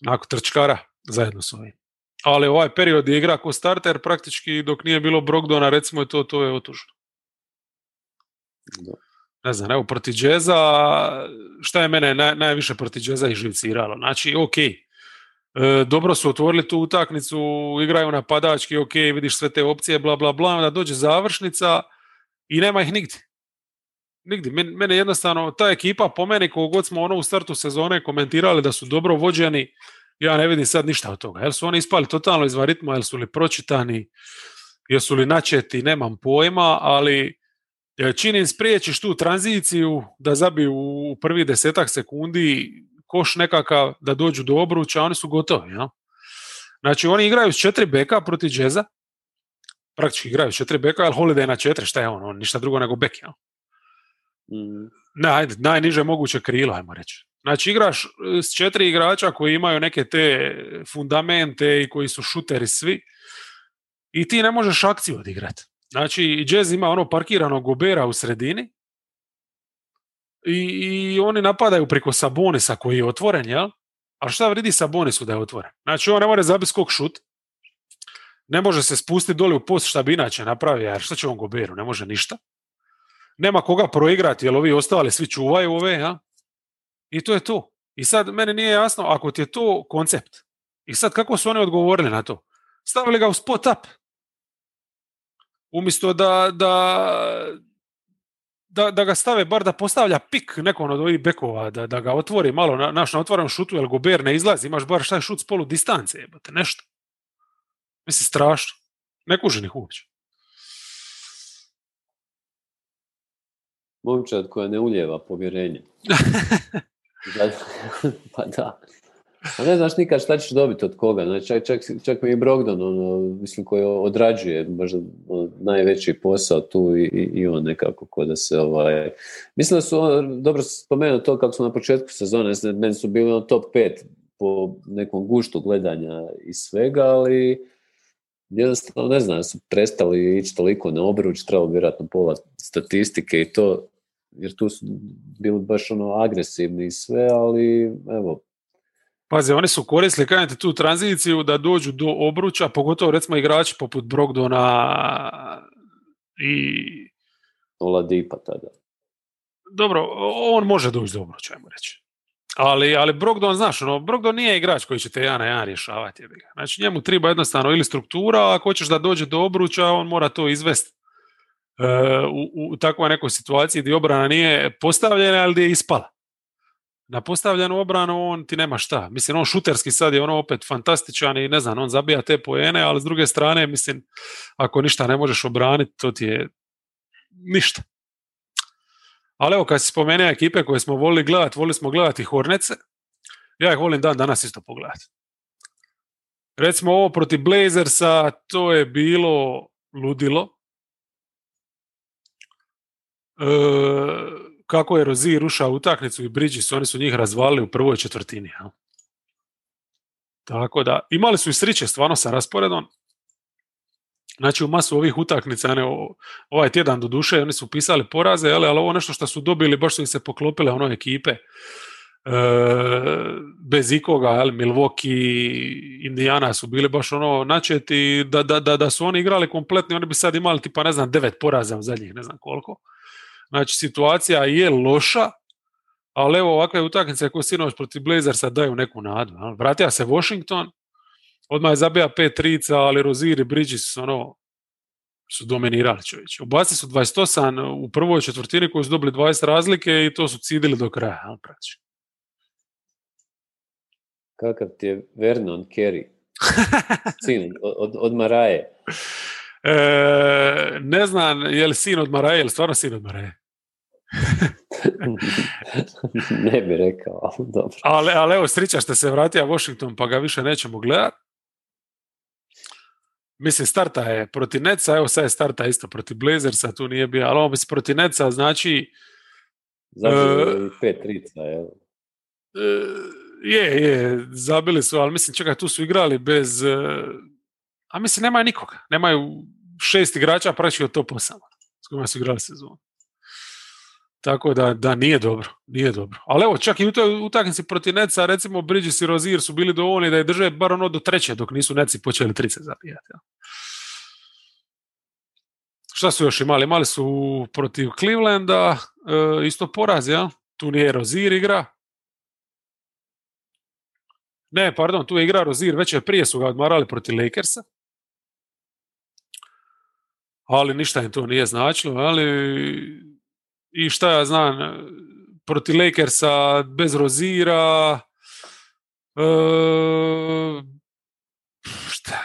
[SPEAKER 1] Nakon trčkara, zajedno s ovim ali ovaj period je igra ko starter praktički dok nije bilo Brogdona, recimo je to, to je otužno. Ne znam, evo, proti džeza, šta je mene naj, najviše proti džeza živciralo? Znači, ok, e, dobro su otvorili tu utakmicu, igraju napadački, ok, vidiš sve te opcije, bla, bla, bla, onda dođe završnica i nema ih nigdje. Nigdje. Mene jednostavno, ta ekipa po meni, kogod smo ono u startu sezone komentirali da su dobro vođeni, ja ne vidim sad ništa od toga. Jel su oni ispali totalno izvan ritma, jel su li pročitani, jesu li načeti, nemam pojma, ali e, čini spriječiš tu tranziciju da zabiju u prvi desetak sekundi koš nekakav da dođu do obruča, oni su gotovi. Ja? Znači oni igraju s četiri beka protiv džeza, praktički igraju četiri beka, ali Holiday na četiri, šta je on, on ništa drugo nego bek, jel?
[SPEAKER 2] Mm.
[SPEAKER 1] Ne, najniže moguće krilo, ajmo reći. Znači igraš e, s četiri igrača koji imaju neke te fundamente i koji su šuteri svi i ti ne možeš akciju odigrati. Znači Jazz ima ono parkirano Gobera u sredini i, i oni napadaju preko Sabonisa koji je otvoren, jel? A šta vridi Sabonisu da je otvoren? Znači on ne može zabiti skok šut, ne može se spustiti dole u post šta bi inače napravio, jer šta će on Goberu, ne može ništa. Nema koga proigrati, jer ovi ostali svi čuvaju ove, ja? I to je to. I sad meni nije jasno, ako ti je to koncept, i sad kako su oni odgovorili na to? Stavili ga u spot up. Umjesto da, da, da, da ga stave, bar da postavlja pik nekom od ovih bekova, da, da ga otvori malo na, naš na otvorenom šutu, jer Gober ne izlazi, imaš bar šta je šut s polu distance, jebate, nešto. Mislim, strašno. Ne kužen ih uopće.
[SPEAKER 2] Momčad koja ne uljeva povjerenje. pa da. A ne znaš nikad šta ćeš dobiti od koga. Znači, čak, čak, čak mi je Brogdon, ono, mislim, koji odrađuje možda ono, najveći posao tu i, i, on nekako ko da se ovaj... Mislim da su, ono, dobro spomenuo to kako smo na početku sezone, meni su bili ono top 5 po nekom guštu gledanja i svega, ali jednostavno ne znam, su prestali ići toliko na obruč, trebalo vjerojatno pola statistike i to, jer tu su bili baš ono agresivni i sve, ali evo,
[SPEAKER 1] Pazi, oni su koristili kažete, tu tranziciju da dođu do obruča, pogotovo recimo igrači poput Brogdona i...
[SPEAKER 2] Oladipa tada.
[SPEAKER 1] Dobro, on može doći do obruča, ajmo reći. Ali, ali Brogdon, znaš, ono, Brogdon nije igrač koji će te jedan na jedan rješavati. Znači njemu treba jednostavno ili struktura, ako hoćeš da dođe do obruča, on mora to izvesti u, u takvoj nekoj situaciji gdje obrana nije postavljena, ali gdje je ispala na postavljenu obranu on ti nema šta. Mislim, on šuterski sad je ono opet fantastičan i ne znam, on zabija te poene, ali s druge strane, mislim, ako ništa ne možeš obraniti, to ti je ništa. Ali evo, kad si spomenuo ekipe koje smo volili gledati, volili smo gledati Hornece, ja ih volim dan danas isto pogledati. Recimo ovo protiv Blazersa, to je bilo ludilo. E, kako je Rozier ušao u utakmicu i Bridges, oni su njih razvalili u prvoj četvrtini. Ja. Tako da, imali su i sriće stvarno sa rasporedom. Znači u masu ovih utakmica, ne, ovaj tjedan do duše, oni su pisali poraze, ali, ali ovo nešto što su dobili, baš su im se poklopile ono ekipe. E, bez ikoga, ali Milwaukee, Indiana su bili baš ono načeti da, da, da, da su oni igrali kompletni, oni bi sad imali tipa ne znam devet poraza u zadnjih ne znam koliko. Znači, situacija je loša, ali evo ovakve utakmice koje sinoć protiv Blazersa daju neku nadu. Vratija se Washington, odmah je zabija pet trica, ali Rozir i Bridges ono, su dominirali čovječe. Ubaci su 28 u prvoj četvrtini koji su dobili 20 razlike i to su cidili do kraja.
[SPEAKER 2] Kakav ti je Vernon Kerry? Sin od, od Maraje.
[SPEAKER 1] E, ne znam je li sin od Maraje, je li stvarno sin od Maraje?
[SPEAKER 2] ne bi rekao, ali dobro.
[SPEAKER 1] Ali, ali evo, srića što se vratio Washington, pa ga više nećemo gledati. Mislim, starta je protiv Neca, evo sad je starta isto protiv Blazersa, tu nije bio, ali ovo mislim protiv Neca znači...
[SPEAKER 2] Znači, uh, pet trica,
[SPEAKER 1] je. Uh, je, je, zabili su, ali mislim, čekaj, tu su igrali bez... Uh, a mislim, nemaju nikoga. Nemaju šest igrača praktički od top 8 s kojima su igrali sezonu. Tako da, da nije dobro, nije dobro. Ali evo, čak i u toj utakmici protiv Neca, recimo Bridges i Rozier su bili dovoljni da je drže bar ono do treće, dok nisu Neci počeli trice zabijati. Ja. Šta su još imali? Imali su protiv Clevelanda e, isto poraz, ja? Tu nije Rozier igra. Ne, pardon, tu je igra Rozier, već je prije su ga odmarali protiv Lakersa. Ali ništa im to nije značilo, ali i šta ja znam, protiv Lakersa bez Rozira, e, šta,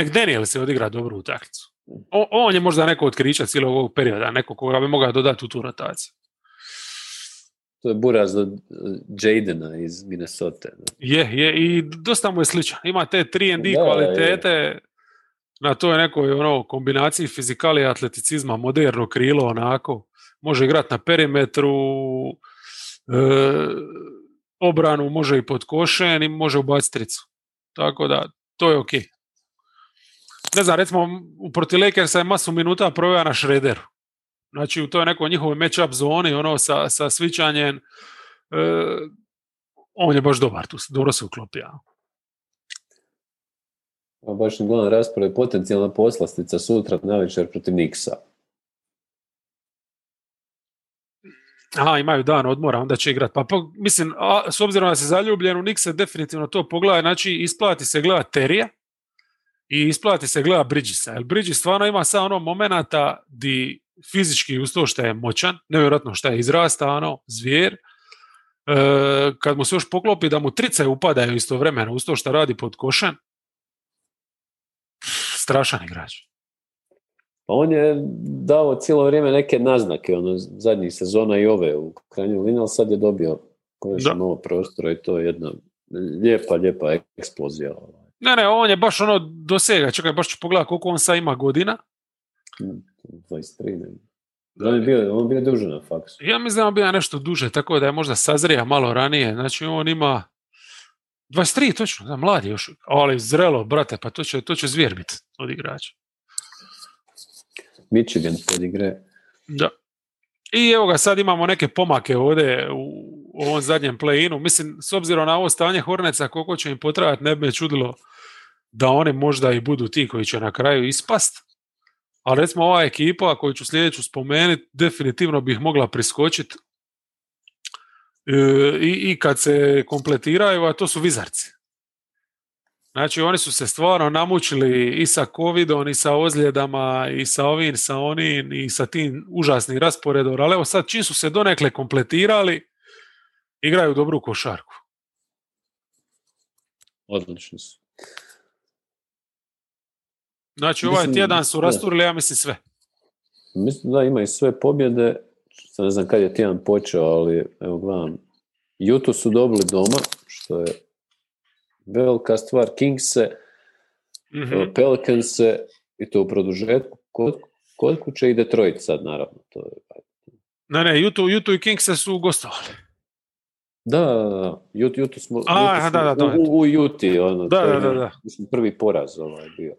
[SPEAKER 1] McDaniel se odigra dobru utakmicu. On, je možda neko otkrića cijelog ovog perioda, neko koga bi mogao dodati u tu rotaciju.
[SPEAKER 2] To je buraz od Jadena iz Minnesota.
[SPEAKER 1] Je, je, i dosta mu je sličan. Ima te 3 D kvalitete, na toj nekoj ono, kombinaciji fizikali i atleticizma, moderno krilo onako, može igrati na perimetru, e, obranu može i pod košen i može ubaciti tricu. Tako da, to je ok. Ne znam, recimo, u proti Lakersa je masu minuta proveo na Šrederu. Znači, u toj nekoj njihovoj match-up zoni, ono, sa, sa svičanjem, e, on je baš dobar tu, dobro se uklopio.
[SPEAKER 2] Baš gledam raspored potencijalna poslastica sutra na večer protiv Niksa.
[SPEAKER 1] Aha, imaju dan odmora, onda će igrati. Pa, mislim, a, s obzirom da se zaljubljen u Nikse, definitivno to pogleda, znači isplati se gleda Terija i isplati se gleda Bridgesa. Jer Bridges stvarno ima samo ono momenata di fizički uz to što je moćan, nevjerojatno što je izrasta, ono, zvijer, e, kad mu se još poklopi da mu trice upadaju istovremeno uz to što radi pod košen, strašan igrač.
[SPEAKER 2] Pa on je dao cijelo vrijeme neke naznake, ono, zadnjih sezona i ove u krajnju liniju, ali sad je dobio konačno novo prostora i to je jedna lijepa, lijepa eksplozija.
[SPEAKER 1] Ne, ne, on je baš ono dosega. Čekaj, baš ću pogledati koliko on sad ima godina.
[SPEAKER 2] 23, ne. On je bio, on bio duže na faksu.
[SPEAKER 1] Ja mislim da on bio nešto duže, tako da je možda sazrija malo ranije. Znači on ima 23, točno, da, mladi još. Ali zrelo, brate, pa to će, to će zvijer biti od igrača.
[SPEAKER 2] Michigan podigre.
[SPEAKER 1] Da. I evo ga, sad imamo neke pomake ovdje u ovom zadnjem play-inu. Mislim, s obzirom na ovo stanje Horneca, koliko će im potrajati, ne bi me čudilo da oni možda i budu ti koji će na kraju ispast. Ali recimo ova ekipa koju ću sljedeću spomenuti, definitivno bih mogla priskočiti e, i, i kad se kompletiraju, a to su vizarci. Znači oni su se stvarno namučili i sa covidom i sa ozljedama i sa ovim, sa onim i sa tim užasnim rasporedom, ali evo sad čim su se donekle kompletirali, igraju dobru košarku.
[SPEAKER 2] Odlični su.
[SPEAKER 1] Znači ovaj mislim, tjedan su rasturili, ja mislim sve.
[SPEAKER 2] Mislim da imaju sve pobjede, sad ne znam kad je tjedan počeo, ali evo gledam, Jutu su dobili doma, što je velika stvar, Kingse, mm-hmm. Pelicanse i to u produžetku. Kod, kod kuće i Detroit sad, naravno. To je...
[SPEAKER 1] Ne, ne, Jutu, Jutu i Kingse su gostovali.
[SPEAKER 2] Da, da. Jutu, Jutu smo,
[SPEAKER 1] A, Jutu smo da, da, da.
[SPEAKER 2] u, u Juti. Ono,
[SPEAKER 1] da, da, da, da.
[SPEAKER 2] Mislim, prvi poraz ovaj bio.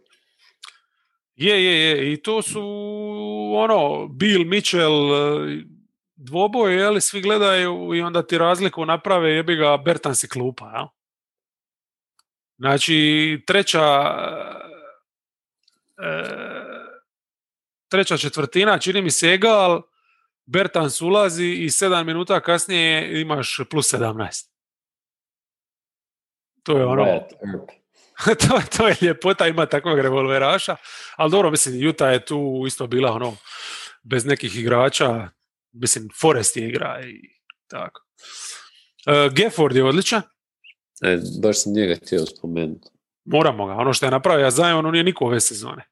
[SPEAKER 1] Je, je, je. I to su ono, Bill Mitchell, dvoboje, jeli, svi gledaju i onda ti razliku naprave, jebi ga Bertans i klupa, jel? Znači, treća e, treća četvrtina, čini mi se egal, Bertans ulazi i sedam minuta kasnije imaš plus 17. To je ono... to, to je ljepota ima takvog revolveraša, ali dobro, mislim, Juta je tu isto bila ono, bez nekih igrača, mislim, Forest je igra i tako. Uh, Gefford je odličan,
[SPEAKER 2] E, baš sam njega htio spomenuti.
[SPEAKER 1] Moramo ga. Ono što je napravio Zion, on nije niko ove sezone.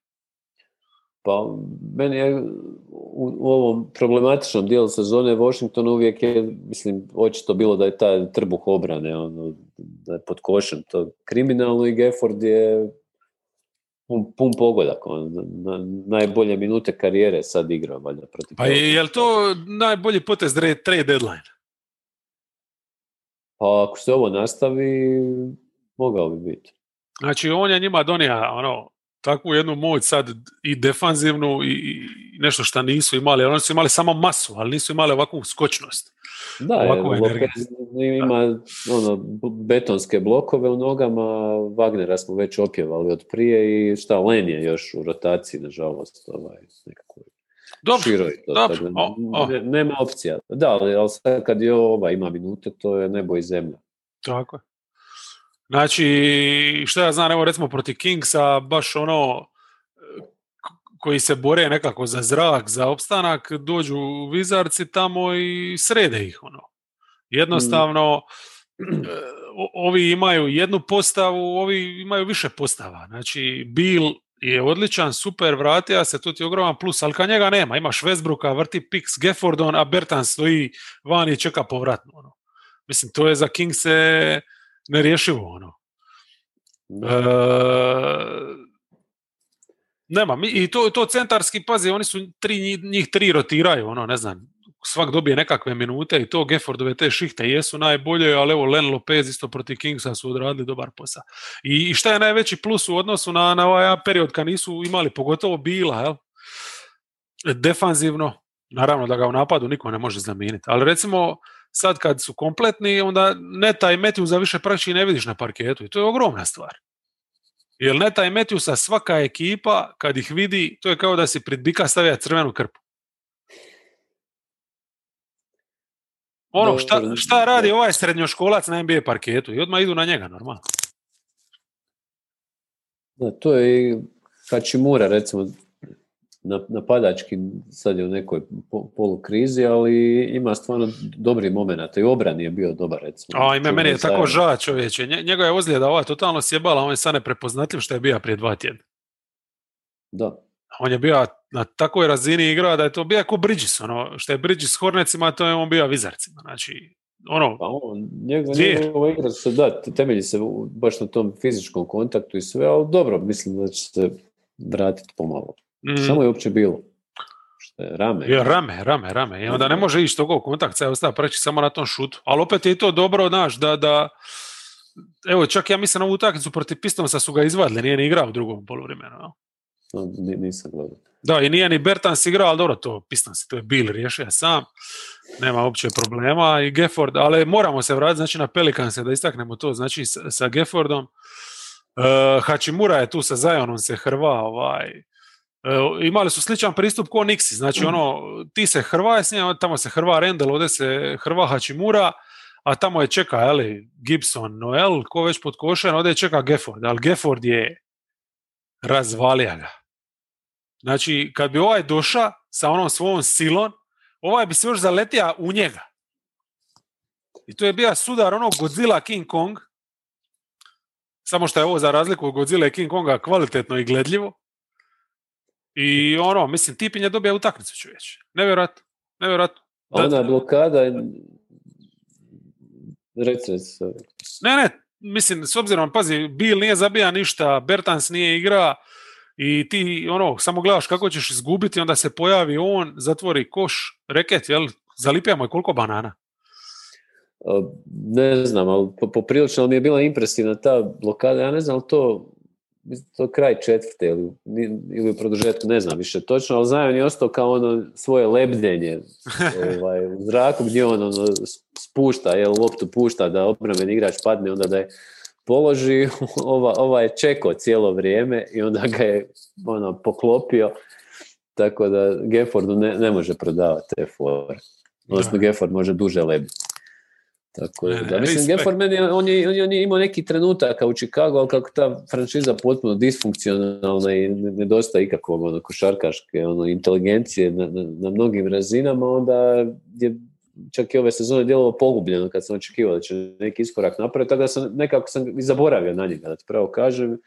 [SPEAKER 2] Pa, meni je u, u ovom problematičnom dijelu sezone Washington uvijek je, mislim, očito bilo da je taj trbuh obrane, ono, da je pod košem to kriminalno i Gefford je pun, pun pogodak. On, na, najbolje minute karijere sad igra, valjda, protiv
[SPEAKER 1] Pa je, je li to najbolji potez trade deadline?
[SPEAKER 2] Pa ako se ovo nastavi, mogao bi biti.
[SPEAKER 1] Znači on je njima donija ono, takvu jednu moć sad i defanzivnu i nešto što nisu imali. Oni su imali samo masu, ali nisu imali ovakvu skočnost.
[SPEAKER 2] Da, ovakvu ima ono, betonske blokove u nogama, Wagnera smo već opjevali od prije i šta, Len je još u rotaciji, nažalost, ovaj, nekako
[SPEAKER 1] dobro, to, dobro. O, o.
[SPEAKER 2] nema opcija. Da, ali sad kad je ova ima minute, to je nebo i zemlja.
[SPEAKER 1] Tako je. Znači, što ja znam, evo recimo protiv Kingsa, baš ono, koji se bore nekako za zrak, za opstanak, dođu vizarci tamo i srede ih, ono. Jednostavno, mm. ovi imaju jednu postavu, ovi imaju više postava. Znači, Bill je odličan, super, vratija se, to ti je ogroman plus, ali kad njega nema, imaš Westbrooka, vrti Pix Geffordon, a Bertan stoji van i čeka povratno. Ono. Mislim, to je za Kingse nerješivo. Ono. E, Nema, i to, to centarski, pazi, oni su tri, njih tri rotiraju, ono, ne znam, svak dobije nekakve minute i to Geffordove te šihte jesu najbolje, ali evo Len Lopez isto protiv Kingsa su odradili dobar posao. I, šta je najveći plus u odnosu na, na ovaj period kad nisu imali, pogotovo Bila, jel? Defanzivno, naravno da ga u napadu niko ne može zamijeniti, ali recimo sad kad su kompletni, onda Neta i Matthewsa više praktički ne vidiš na parketu i to je ogromna stvar. Jer Neta i Matthewsa svaka ekipa, kad ih vidi, to je kao da si pred bika stavlja crvenu krpu. Ono, šta, šta radi ovaj srednjoškolac na NBA parketu i odmah idu na njega, normalno.
[SPEAKER 2] Da, to je i Hačimura, recimo, na- napadački, sad je u nekoj po- polukrizi, ali ima stvarno dobri momenata i obran je bio dobar, recimo.
[SPEAKER 1] A ime, meni je tako
[SPEAKER 2] zajedno.
[SPEAKER 1] ža čovječe. Nje- Njegova je ozljeda ova totalno sjebala, on je sad neprepoznatljiv što je bio prije dva tjedna.
[SPEAKER 2] Da,
[SPEAKER 1] On je bio na takvoj razini igra da je to bio kao Bridges, ono, što je Bridges s Hornecima, to je on bio Vizarcima. Znači, ono,
[SPEAKER 2] pa on, njegova,
[SPEAKER 1] Zvijer.
[SPEAKER 2] njegova igra se, da, temelji se baš na tom fizičkom kontaktu i sve, ali dobro, mislim da će se vratiti pomalo.
[SPEAKER 1] mm,
[SPEAKER 2] Samo je uopće bilo. Što je rame.
[SPEAKER 1] je rame, rame, rame. I onda ne može ići toga u kontakt, sad ostaje preći samo na tom šutu. Ali opet je to dobro, znaš, da, da Evo, čak ja mislim na ovu utakmicu protiv Pistonsa su ga izvadili, nije ni igrao u drugom poluvremenu. jel?
[SPEAKER 2] No, ni- nisam gledao.
[SPEAKER 1] Da, i nije ni Bertans igrao, ali dobro, to Pistons, to je Bill riješio sam. Nema uopće problema. I Gefford, ali moramo se vratiti znači, na Pelikanse da istaknemo to. Znači, sa, Geffordom. Uh, Hachimura je tu sa Zionom se hrva. Ovaj, uh, imali su sličan pristup ko Nixi. Znači, ono, ti se hrva s njima, tamo se hrva Rendel, ovdje se hrva Hachimura, a tamo je čeka, je li, Gibson, Noel, ko već pod košem, ovdje čeka Gefford, ali Gefford je razvalija ga. Znači, kad bi ovaj došao sa onom svojom silom, ovaj bi se još zaletija u njega. I to je bio sudar onog Godzilla King Kong, samo što je ovo za razliku od Godzilla i King Konga kvalitetno i gledljivo. I ono, mislim, Tipin je dobio utakmicu, čovječ. Nevjerojatno. Nevjerojatno.
[SPEAKER 2] A ona blokada je... Reci, reci, sorry.
[SPEAKER 1] Ne, ne, mislim, s obzirom, pazi, Bill nije zabija ništa, Bertans nije igra i ti, ono, samo gledaš kako ćeš izgubiti, onda se pojavi on, zatvori koš, reket, jel, zalipijamo je koliko banana?
[SPEAKER 2] Ne znam, ali po- poprilično mi je bila impresivna ta blokada. Ja ne znam, ali to to kraj četvrte ili, ili u produžetku, ne znam više točno, ali Zion je ostao kao ono svoje lebdenje ovaj, u zraku gdje on ono, spušta, jel, loptu pušta da obrambeni igrač padne, onda da je položi, ova, ova je čekao cijelo vrijeme i onda ga je ono, poklopio, tako da Geffordu ne, ne može prodavati te fore. Odnosno. Gefford može duže lebiti. Tako
[SPEAKER 1] Ne,
[SPEAKER 2] da, mislim. Gefford meni, on je, on, je, on je imao neki trenutaka u Chicago, ali kako ta franšiza potpuno disfunkcionalna i ne- nedostaje ikakvog ono, košarkaške ono, inteligencije na, na, na mnogim razinama, onda je čak i ove sezone djelovalo pogubljeno kad sam očekivao da će neki iskorak napraviti, tako da sam nekako sam i zaboravio na njega, da ti pravo kažem.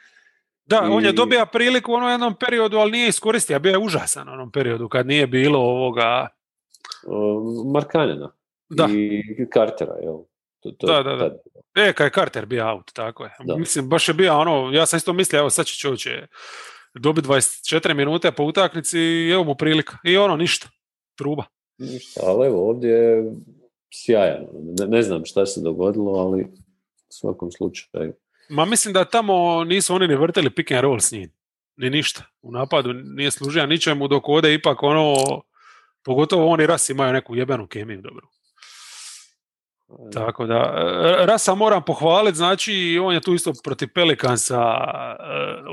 [SPEAKER 1] Da, on je
[SPEAKER 2] I-
[SPEAKER 1] dobio priliku u onom jednom periodu, ali nije iskoristio, bio je užasan u onom periodu kad nije bilo ovoga...
[SPEAKER 2] Markanena
[SPEAKER 1] Da,
[SPEAKER 2] i Cartera, jel? To, to,
[SPEAKER 1] Da, da, da.
[SPEAKER 2] tad.
[SPEAKER 1] e, kad je Carter bio out, tako je.
[SPEAKER 2] Da.
[SPEAKER 1] Mislim, baš je bio ono, ja sam isto mislio, evo sad će čovječe dobiti 24 minute po utakmici i evo mu prilika. I ono, ništa, truba.
[SPEAKER 2] Ništa, ali evo ovdje je sjajan. Ne, ne znam šta se dogodilo, ali u svakom slučaju.
[SPEAKER 1] Ma mislim da tamo nisu oni ni vrteli pick and roll s njim. Ni ništa. U napadu nije služio ničemu, dok ovdje ipak ono, pogotovo oni Ras imaju neku jebenu kemiju dobru. Tako da, e, Rasa moram pohvaliti, znači on je tu isto protiv Pelikansa e,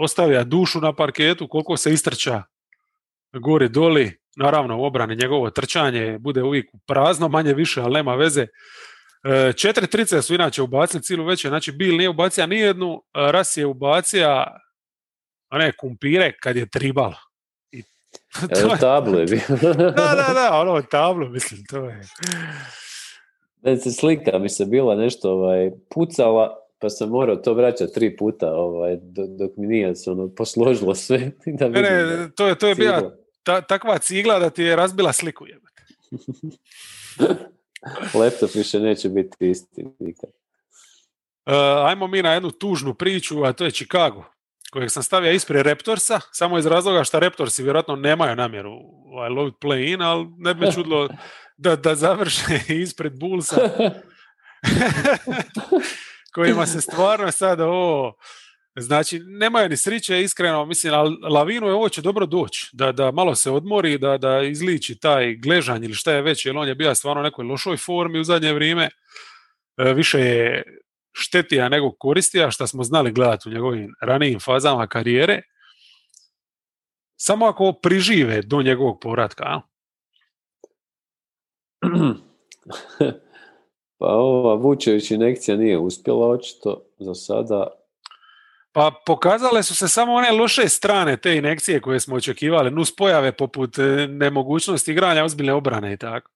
[SPEAKER 1] ostavlja dušu na parketu, koliko se istrča gori doli, naravno u obrani njegovo trčanje bude uvijek prazno, manje više, ali nema veze. E, Četiri trice su inače ubacili cijelu večer, znači Bill nije ubacio nijednu, a Ras je ubacio one kumpire kad je tribalo. I, to
[SPEAKER 2] Evo
[SPEAKER 1] je-
[SPEAKER 2] tablo je bio.
[SPEAKER 1] da, da, da, ono tablo, mislim, to je...
[SPEAKER 2] Ne, slika mi se bila nešto ovaj, pucala, pa sam morao to vraćati tri puta ovaj, dok, dok mi nije se ono, posložilo sve. Da
[SPEAKER 1] Ne, ne, to je, to je bila ta, takva cigla da ti je razbila sliku.
[SPEAKER 2] Laptop više neće biti isti nikad.
[SPEAKER 1] Uh, ajmo mi na jednu tužnu priču, a to je Chicago. kojeg sam stavio ispred Raptorsa, samo iz razloga što Raptorsi vjerojatno nemaju namjeru ovaj, lovit play in, ali ne bi me čudilo da, da završe ispred Bullsa kojima se stvarno sada ovo Znači, nemaju ni sriće, iskreno, mislim, ali Lavinu je ovo će dobro doći, da, da malo se odmori, da, da izliči taj gležanj ili šta je već, jer on je bio stvarno u nekoj lošoj formi u zadnje vrijeme, e, više je štetija nego koristija, što smo znali gledati u njegovim ranijim fazama karijere, samo ako prižive do njegovog povratka.
[SPEAKER 2] Pa ova Vučević inekcija nije uspjela očito za sada,
[SPEAKER 1] pa pokazale su se samo one loše strane te inekcije koje smo očekivali, nus pojave poput e, nemogućnosti igranja ozbiljne obrane i tako.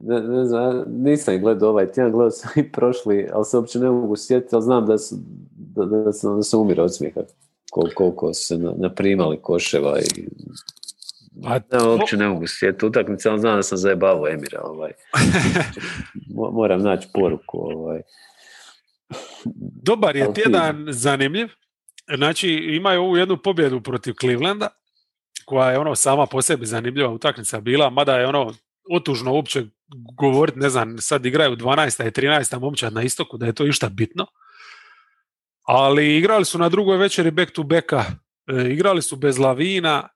[SPEAKER 2] Ne, ne znam, nisam gledao ovaj tjedan, gledao sam i prošli, ali se uopće ne mogu sjetiti, ali znam da su, da, da sam, da sam umirao od smijeha. Koliko, koliko su se naprimali koševa i pa, ne, uopće ne mogu sjetiti utakmice, ali znam da sam zajebavo Emira. Ovaj. Moram naći poruku. Ovaj.
[SPEAKER 1] Dobar je tjedan zanimljiv. Znači, imaju ovu jednu pobjedu protiv Clevelanda, koja je ono sama po sebi zanimljiva utakmica bila, mada je ono otužno uopće govoriti, ne znam, sad igraju 12. i 13. momčad na istoku, da je to išta bitno. Ali igrali su na drugoj večeri back to backa, e, igrali su bez lavina,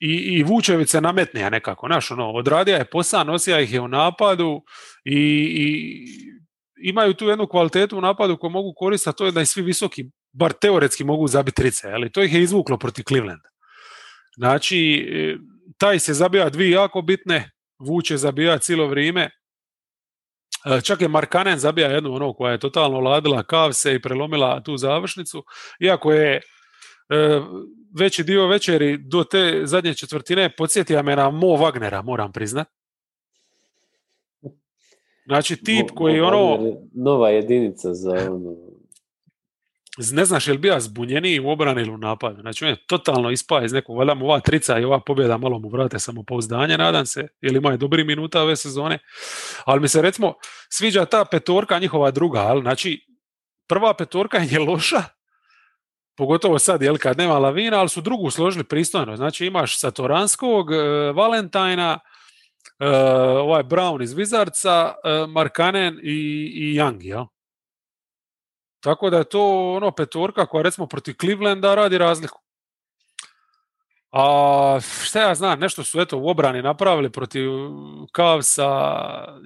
[SPEAKER 1] i, i Vučević se nametnija nekako, znaš, ono, odradija je posao, nosija ih je u napadu i, i imaju tu jednu kvalitetu u napadu koju mogu koristiti, to je da i svi visoki, bar teoretski mogu zabiti trice, ali to ih je izvuklo protiv Clevelanda. Znači, e, taj se zabija dvije jako bitne, Vuče zabija cijelo vrijeme, e, čak je Markanen zabija jednu ono koja je totalno ladila kavse i prelomila tu završnicu, iako je e, veći dio večeri do te zadnje četvrtine podsjetio me na Mo Wagnera, moram priznat. Znači tip koji ono...
[SPEAKER 2] Nova jedinica za ono...
[SPEAKER 1] Ne znaš je li bio zbunjeniji u obrani ili u napadu. Znači on je totalno ispao iz nekog, valjda mu ova trica i ova pobjeda malo mu vrate samopouzdanje, nadam se, ili ima je dobri minuta ove sezone. Ali mi se recimo sviđa ta petorka njihova druga, ali znači prva petorka je loša, pogotovo sad, jel, kad nema lavina, ali su drugu složili pristojno. Znači imaš Satoranskog, e, Valentajna, e, ovaj Brown iz Vizarca, e, Markanen i, i Young, jel? Tako da je to ono petorka koja recimo protiv Clevelanda radi razliku. A šta ja znam, nešto su eto u obrani napravili protiv Kavsa,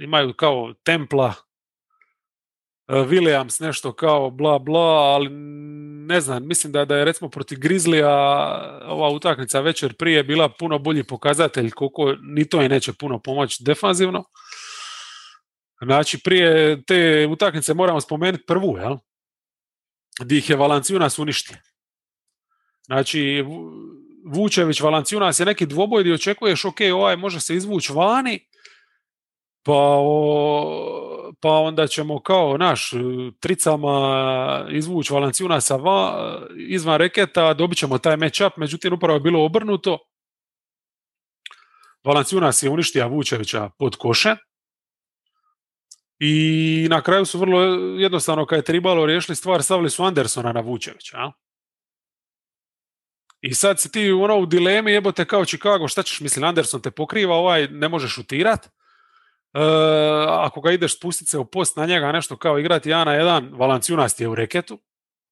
[SPEAKER 1] imaju kao Templa, Williams nešto kao bla bla, ali ne znam, mislim da, da je recimo protiv Grizlija ova utakmica večer prije bila puno bolji pokazatelj koliko ni to je neće puno pomoći defanzivno. Znači prije te utakmice moramo spomenuti prvu, jel? Di ih je Valanciunas uništio. Znači, Vučević, Valanciunas je neki dvoboj gdje očekuješ, ok, ovaj može se izvući vani, pa, o, pa onda ćemo kao naš tricama izvući Valanciunasa va, izvan reketa, dobit ćemo taj match-up, međutim upravo je bilo obrnuto. Valanciunas je uništio Vučevića pod koše i na kraju su vrlo jednostavno kad je tribalo riješili stvar, stavili su Andersona na Vučevića. I sad si ti ono u dilemi, jebote kao Chicago, šta ćeš, mislim, Anderson te pokriva, ovaj ne može šutirat, E, ako ga ideš spustiti se u post na njega nešto kao igrati ja na jedan, Valanciunas je u reketu,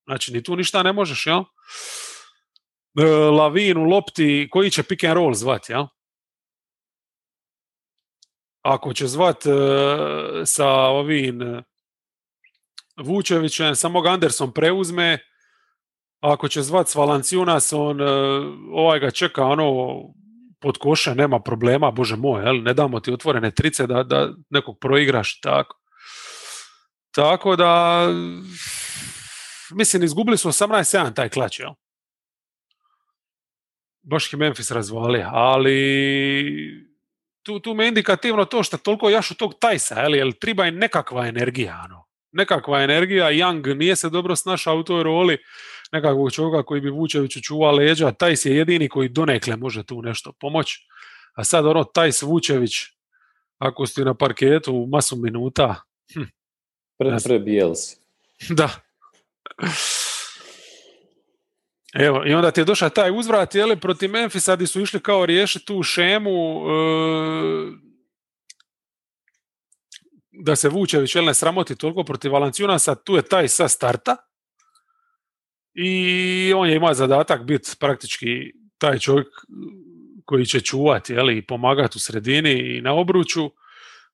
[SPEAKER 1] znači ni tu ništa ne možeš, jel? E, Lavin u lopti, koji će pick and roll zvati, jel? Ako će zvat e, sa ovim e, Vučevićem, samo ga Anderson preuzme, ako će zvat s Valanciunas, on ovaj ga čeka ono pod koša, nema problema, bože moj, jel? ne damo ti otvorene trice da, da nekog proigraš tako. Tako da, mislim, izgubili su 18-7 taj klač, jel? Baš ih Memphis razvali, ali tu, tu me indikativno to što toliko jašu tog tajsa, jel, jel triba je nekakva energija, ano. Nekakva energija, Young nije se dobro snašao u toj roli, nekakvog čovjeka koji bi Vučeviću čuva leđa, Tajs je jedini koji donekle može tu nešto pomoći. A sad ono Tajs Vučević, ako ste na parketu u masu minuta, hm,
[SPEAKER 2] pre, prebijel si.
[SPEAKER 1] Da. Evo, i onda ti je došao taj uzvrat, jeli, protiv Memphisa gdje su išli kao riješiti tu šemu e, da se Vučević jel, ne sramoti toliko protiv Valancijunasa, tu je taj sa starta i on je imao zadatak biti praktički taj čovjek koji će čuvati jeli, i pomagati u sredini i na obruču.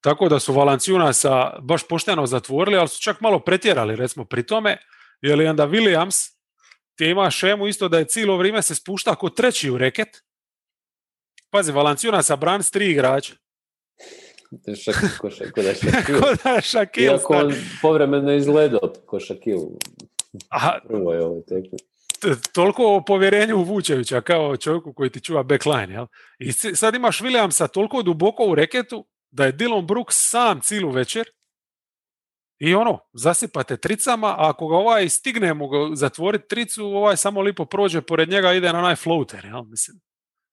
[SPEAKER 1] Tako da su Valancijunasa baš pošteno zatvorili, ali su čak malo pretjerali recimo pri tome, jer onda Williams ti ima šemu isto da je cijelo vrijeme se spušta ako treći u reket. Pazi, Valancijunasa bran s tri igrača.
[SPEAKER 2] Šak, ko, da je
[SPEAKER 1] je Šakil.
[SPEAKER 2] Iako on povremeno izgledao ko Šakil.
[SPEAKER 1] Aha,
[SPEAKER 2] Prvo je ovo
[SPEAKER 1] t- toliko o povjerenju u Vučevića kao čovjeku koji ti čuva backline. Jel? I sad imaš Williamsa toliko duboko u reketu da je Dylan Brooks sam cilu večer i ono, zasipate tricama, a ako ga ovaj stigne mu ga zatvoriti tricu, ovaj samo lipo prođe pored njega ide na onaj floater. Jel? Mislim,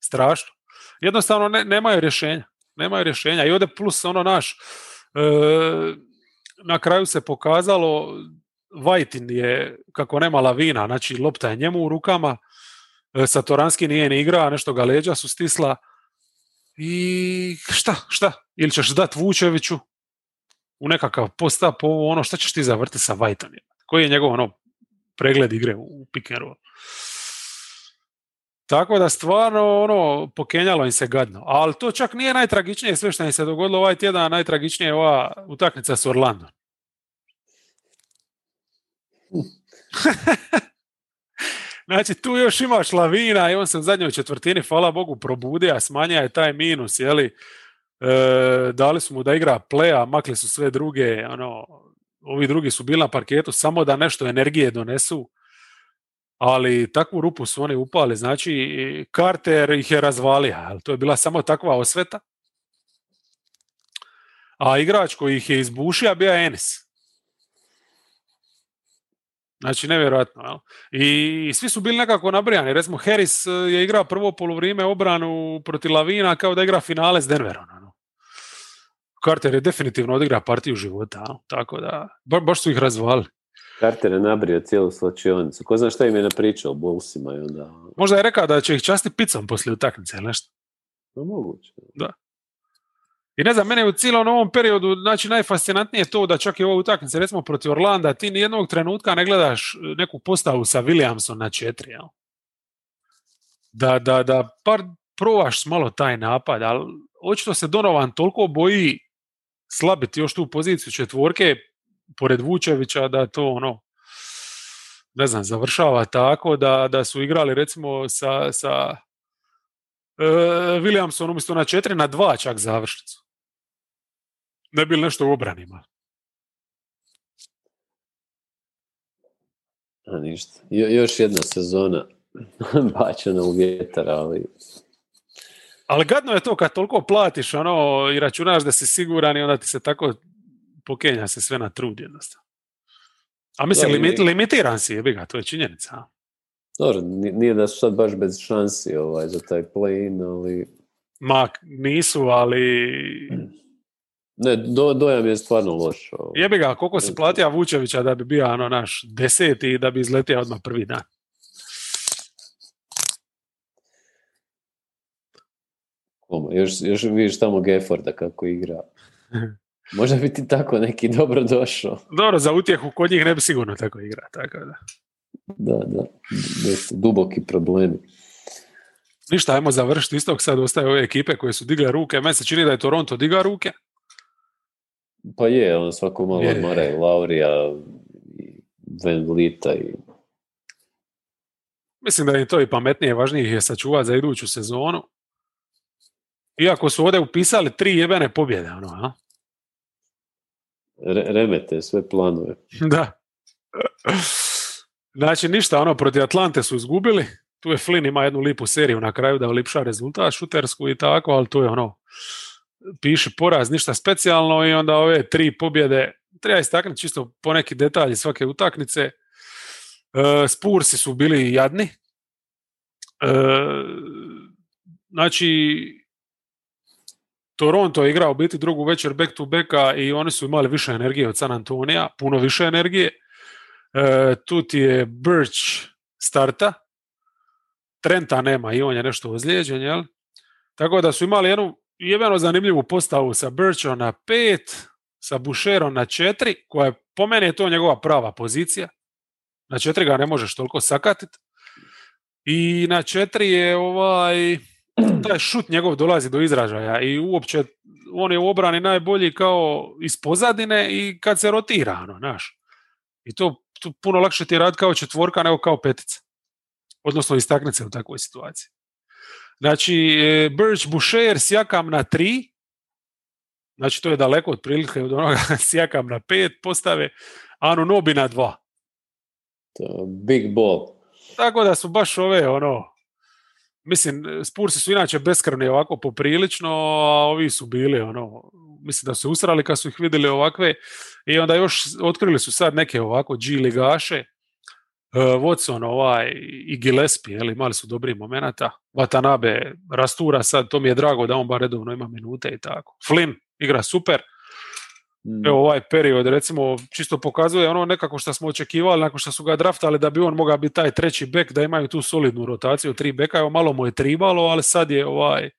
[SPEAKER 1] strašno. Jednostavno ne, nemaju rješenja. Nemaju rješenja. I ovdje plus ono naš, e, na kraju se pokazalo Vajtin je, kako nema lavina, znači lopta je njemu u rukama, e, Satoranski nije ni igra, nešto ga leđa su stisla i šta, šta? Ili ćeš dat Vučeviću u nekakav post-up, ovo ono, šta ćeš ti zavrti sa Vajtom? Koji je njegov ono, pregled igre u, u pick and roll? Tako da stvarno ono pokenjalo im se gadno. Ali to čak nije najtragičnije sve što im se dogodilo ovaj tjedan, najtragičnije je ova utakmica s Orlandom. Znači, tu još imaš lavina i on se u zadnjoj četvrtini, hvala Bogu, probudio, smanja je taj minus, jeli, e, dali su mu da igra pleja, makli su sve druge, ono, ovi drugi su bili na parketu samo da nešto energije donesu, ali takvu rupu su oni upali, znači Carter ih je razvalio, ali to je bila samo takva osveta. A igrač koji ih je izbušio bio je Enis. Znači, nevjerojatno. Jel? I svi su bili nekako nabrijani. Recimo, Harris eh, je igrao prvo polovrijeme obranu protiv Lavina kao da igra finale s Denverom. Ono. Carter je definitivno odigra partiju života. jel? Tako da, ba, baš su ih razvali.
[SPEAKER 2] Carter je nabrio cijelu slačionicu. Ko zna šta im je napričao Bullsima i onda...
[SPEAKER 1] Možda je rekao da će ih časti picom poslije utakmice ili nešto.
[SPEAKER 2] No, moguće.
[SPEAKER 1] I ne znam, mene u cijelom ovom periodu, znači najfascinantnije je to da čak i u ovoj utakmici, recimo protiv Orlanda, ti nijednog trenutka ne gledaš neku postavu sa Williamsom na četiri. Jel? Da, da, da par probaš malo taj napad, ali očito se Donovan toliko boji slabiti još tu poziciju četvorke pored Vučevića da to ono ne znam, završava tako da, da su igrali recimo sa, sa e, Williamson umjesto na četiri na dva čak završnicu. Ne bi li nešto u obranima.
[SPEAKER 2] A ništa. Jo, još jedna sezona bačena u vjetar, ali...
[SPEAKER 1] Ali gadno je to kad toliko platiš ono, i računaš da si siguran i onda ti se tako pokenja se sve na trud jednostavno. A mislim,
[SPEAKER 2] Da,
[SPEAKER 1] limit, limitiran si, jebi ga, to je činjenica.
[SPEAKER 2] Dobro, ni- nije da su sad baš bez šansi ovaj, za taj play-in, ali...
[SPEAKER 1] Ma, nisu, ali
[SPEAKER 2] Ne, do, dojam je stvarno loš. ovaj.
[SPEAKER 1] jebi ga, koliko si platio Vučevića da bi bio ono naš deseti i da bi izletio odmah prvi dan.
[SPEAKER 2] Koma, Još, još vidiš tamo Gefforda kako igra. Možda bi ti tako neki dobro došao.
[SPEAKER 1] Dobro, za utjehu kod njih ne bi sigurno tako igra, tako da.
[SPEAKER 2] Da, da. Duboki problemi.
[SPEAKER 1] Ništa, ajmo završiti istog, sad ostaje ove ekipe koje su digle ruke. Meni se čini da je Toronto diga ruke.
[SPEAKER 2] Pa je, on svako malo
[SPEAKER 1] Je.
[SPEAKER 2] odmara i Laurija i Van Vlita i
[SPEAKER 1] Mislim da im to i pametnije, važnije ih je sačuvati za iduću sezonu. Iako su ovdje upisali tri jebene pobjede, ono, a?
[SPEAKER 2] re- remete sve planove.
[SPEAKER 1] Da. Znači ništa, ono, protiv Atlante su izgubili. Tu je Flynn ima jednu lipu seriju na kraju da ulipša rezultat šutersku i tako, ali to je ono, piše poraz, ništa specijalno i onda ove tri pobjede, treba istaknuti čisto po neki detalji svake utakmice. E, Spursi su bili jadni. E, znači, Toronto je igrao biti drugu večer back to backa i oni su imali više energije od San Antonija, puno više energije. E, tu ti je Birch starta. Trenta nema i on je nešto ozlijeđen, jel? Tako da su imali jednu jebeno zanimljivu postavu sa Birchom na pet, sa Boucherom na četiri, koja je po meni je to njegova prava pozicija. Na četiri ga ne možeš toliko sakatiti. I na četiri je ovaj taj šut njegov dolazi do izražaja i uopće on je u obrani najbolji kao iz pozadine i kad se rotira, ono, znaš. I to, to puno lakše ti je rad kao četvorka nego kao petica. Odnosno istaknuti se u takvoj situaciji. Znači, e, Birch Boucher sjakam na tri, znači to je daleko od prilike od onoga sjakam na pet postave, Anu Nobi na dva.
[SPEAKER 2] To big ball.
[SPEAKER 1] Tako da su baš ove, ono, mislim, Spursi su inače beskrvni ovako poprilično, a ovi su bili, ono, mislim da su usrali kad su ih vidjeli ovakve i onda još otkrili su sad neke ovako G ligaše, Watson ovaj, i Gillespie, jel, imali su dobrih momenata, Watanabe rastura sad, to mi je drago da on bar redovno ima minute i tako. Flynn igra super,
[SPEAKER 2] Mm.
[SPEAKER 1] Evo ovaj period recimo čisto pokazuje ono nekako što smo očekivali nakon što su ga draftali da bi on mogao biti taj treći bek da imaju tu solidnu rotaciju tri beka, evo malo mu je tribalo, ali sad je ovaj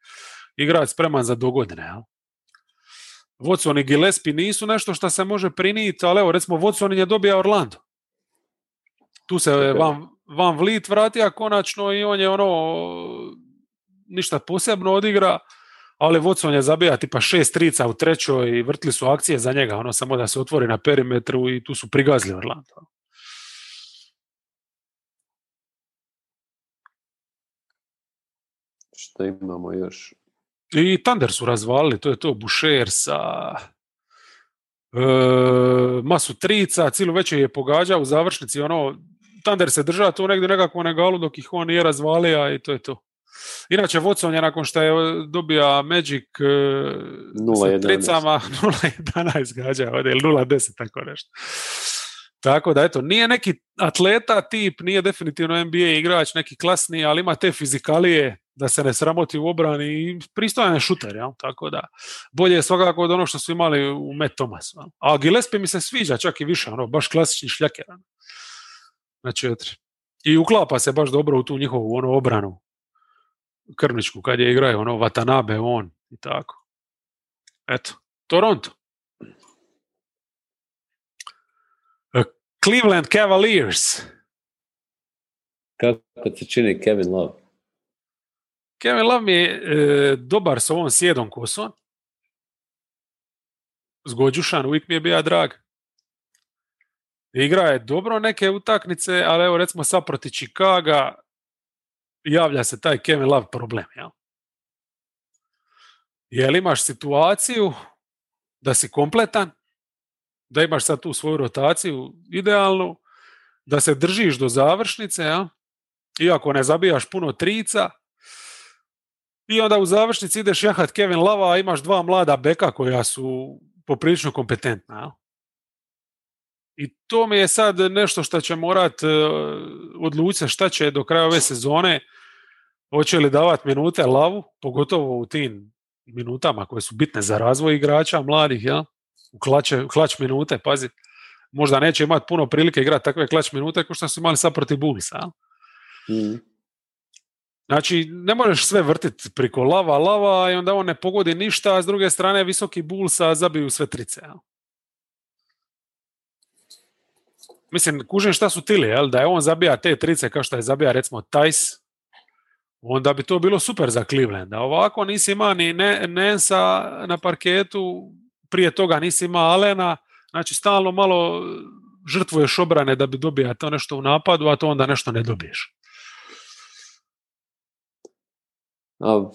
[SPEAKER 1] igrač spreman za dogodine. Ja? Watson i Gillespie nisu nešto što se može priniti, ali evo recimo Watson je dobija Orlando. Tu se. Van, Van Vliet vratija konačno i on je ono ništa posebno odigra, ali Watson je zabija tipa šest trica u trećoj i vrtili su akcije za njega, ono samo da se otvori na perimetru i tu su prigazili Orlando.
[SPEAKER 2] Što imamo još?
[SPEAKER 1] I Thunder su razvalili, to je to Boucher sa masu trica, cijelu večer je pogađao u završnici, ono, Thunder se držao tu negdje nekako na galu dok ih on nije razvalio i to je to. Inače, Watson je nakon što je dobija Magic e, sa
[SPEAKER 2] 0-11.
[SPEAKER 1] tricama 0-11 gađa ovdje, ili 0-10, tako nešto. Tako da, eto, nije neki atleta tip, nije definitivno NBA igrač, neki klasni, ali ima te fizikalije da se ne sramoti u obrani i pristojan je šuter, jel? tako da bolje je svakako od onog što su imali u Matt Thomasu. jel? A Gillespie mi se sviđa čak i više, ono, baš klasični šljaker. ono, Na četiri. I uklapa se baš dobro u tu njihovu ono, obranu krvničku kad je igraju, ono, Watanabe, on i tako. Eto, Toronto. E, Cleveland Cavaliers.
[SPEAKER 2] Kako ti čini Kevin Love?
[SPEAKER 1] Kevin Love mi je e, dobar s ovom sjedom kosom. Zgođušan, uvijek mi je bio drag. Igra je dobro neke utakmice, ali evo recimo sad proti Chicaga javlja se taj Kevin Love problem. Jel? Jel imaš situaciju da si kompletan, da imaš sad tu svoju rotaciju idealnu, da se držiš do završnice, ja? iako ne zabijaš puno trica, i onda u završnici ideš jahat Kevin Lava, a imaš dva mlada beka koja su poprilično kompetentna. I to mi je sad nešto što će morat e, odlučiti šta će do kraja ove sezone, hoće li davati minute Lavu, pogotovo u tim minutama koje su bitne za razvoj igrača mladih, ja? u klače, klač minute, pazi, možda neće imati puno prilike igrati takve klač minute kao što su imali sad protiv. Ja?
[SPEAKER 2] Mm.
[SPEAKER 1] Znači, ne možeš sve vrtiti priko lava, lava i onda on ne pogodi ništa, a s druge strane visoki Bullsa zabiju sve trice. Ja? Mislim, kužim šta su tili, jel? da je on zabija te trice kao što je zabija recimo Tajs, onda bi to bilo super za Cleveland. A ovako nisi imao ni Ne- Nensa na parketu, prije toga nisi imao Alena, znači stalno malo žrtvuješ obrane da bi dobija to nešto u napadu, a to onda nešto ne dobiješ.
[SPEAKER 2] A,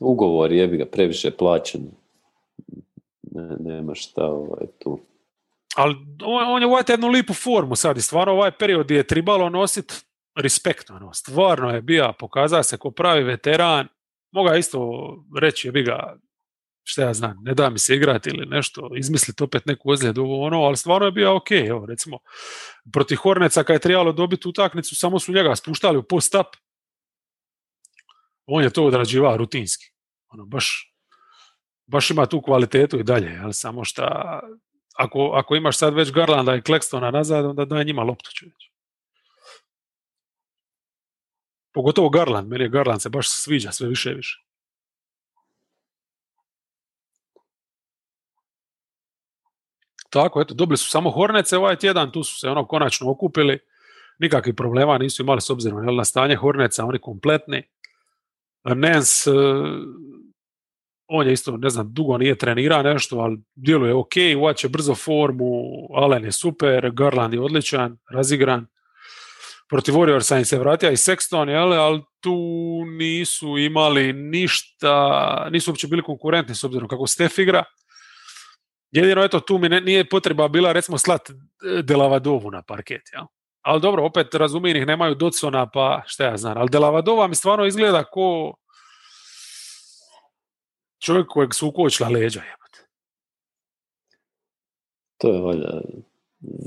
[SPEAKER 2] ugovor je bi ga previše plaćen. Ne, nema šta ovaj, tu.
[SPEAKER 1] Ali on, on je uvajte jednu lipu formu sad i stvarno ovaj period je tribalo nosit respekt, ono, stvarno je bija, pokazao se ko pravi veteran, moga isto reći je bi ga, šta ja znam, ne da mi se igrati ili nešto, izmisliti opet neku ozljedu, ono, ali stvarno je bio ok, evo, recimo, protiv Horneca kad je trebalo dobiti utakmicu, samo su njega spuštali u post-up, on je to odrađivao rutinski, ono, baš, baš ima tu kvalitetu i dalje, ali samo šta ako, ako imaš sad već Garlanda i Klekstona nazad, onda daj njima loptu čovječ. Pogotovo Garland, meni je Garland se baš sviđa sve više i više. Tako, eto, dobili su samo Hornece ovaj tjedan, tu su se ono konačno okupili, nikakvih problema nisu imali s obzirom na stanje Horneca, oni kompletni. Nance, on je isto, ne znam, dugo nije trenirao nešto, ali djeluje ok, uvaće brzo formu, Allen je super, Garland je odličan, razigran. Protiv Warriorsa im se vratio i Sexton, jel, ali tu nisu imali ništa, nisu uopće bili konkurentni s obzirom kako Steph igra. Jedino, eto, tu mi ne, nije potreba bila, recimo, slat Delavadovu na parket, jel? Ali dobro, opet razumijem ih, nemaju Dodsona, pa šta ja znam. Ali Delavadova mi stvarno izgleda ko čovjek kojeg su ukočila leđa. Jebate.
[SPEAKER 2] To je valjda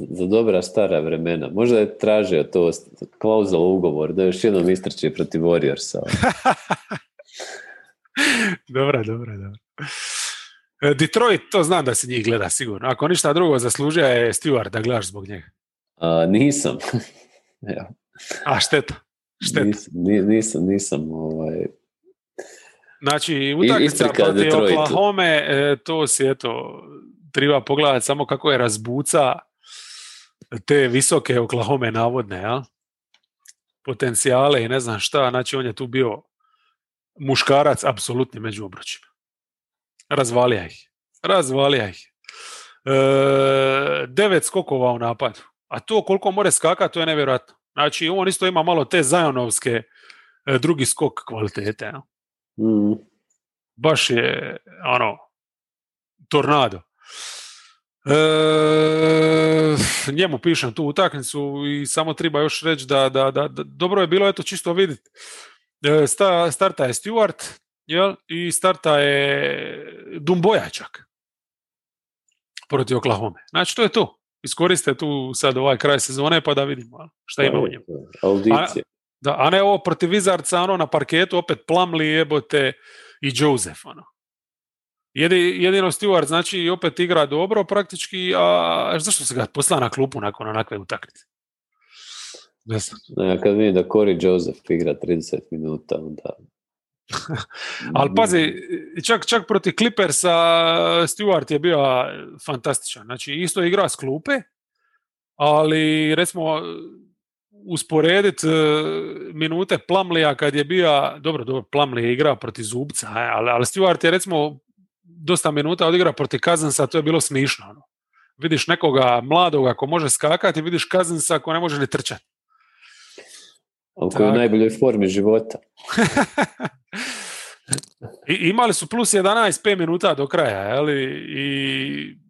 [SPEAKER 2] za dobra stara vremena. Možda je tražio to klauzula ugovor da još jednom istrči protiv Warriorsa.
[SPEAKER 1] dobra, dobra, dobra. E, Detroit, to znam da se njih gleda sigurno. Ako ništa drugo zaslužuje je Stewart da gledaš zbog njega.
[SPEAKER 2] A, nisam.
[SPEAKER 1] ja. A šteta. šteta.
[SPEAKER 2] Nisam, nisam, nisam ovaj,
[SPEAKER 1] Znači, utakmica protiv Oklahoma, e, to si eto, treba pogledati samo kako je razbuca te visoke Oklahoma navodne, ja? potencijale i ne znam šta, znači on je tu bio muškarac apsolutni među obručima. Razvalija ih. Razvalija ih. E, devet skokova u napadu. A to koliko more skakati, to je nevjerojatno. Znači, on isto ima malo te zajonovske e, drugi skok kvalitete.
[SPEAKER 2] Mm.
[SPEAKER 1] Baš je, ono, tornado. E, njemu pišem tu utakmicu i samo treba još reći da, da, da, da dobro je bilo eto čisto vidjeti. E, sta, starta je Stewart jel? i starta je Dumboja čak protiv Oklahoma. Znači to je to. Iskoriste tu sad ovaj kraj sezone pa da vidimo šta ima u njemu.
[SPEAKER 2] Audicije.
[SPEAKER 1] Da, a ne ovo protiv Vizarca, ono na parketu, opet Plamli jebote i Joseph, ono. Jedi, jedino Stewart, znači, opet igra dobro praktički, a zašto se ga posla na klupu nakon onakve utakmice?
[SPEAKER 2] Ne znam. Kad vidim da Corey Joseph igra 30 minuta, onda...
[SPEAKER 1] Ali pazi, čak, čak protiv Clippersa Stewart je bio fantastičan. Znači, isto igra s klupe, ali recimo usporediti e, minute Plamlija kad je bio, dobro, dobro, Plamlija je igrao protiv Zubca, ali, ali Stewart je recimo dosta minuta odigrao protiv Kazansa, to je bilo smišno. Ono. Vidiš nekoga mladog ako može skakati, vidiš Kazansa ako ne može ni trčati.
[SPEAKER 2] Oko je u najboljoj formi života.
[SPEAKER 1] I, imali su plus 11 5 minuta do kraja, jeli? i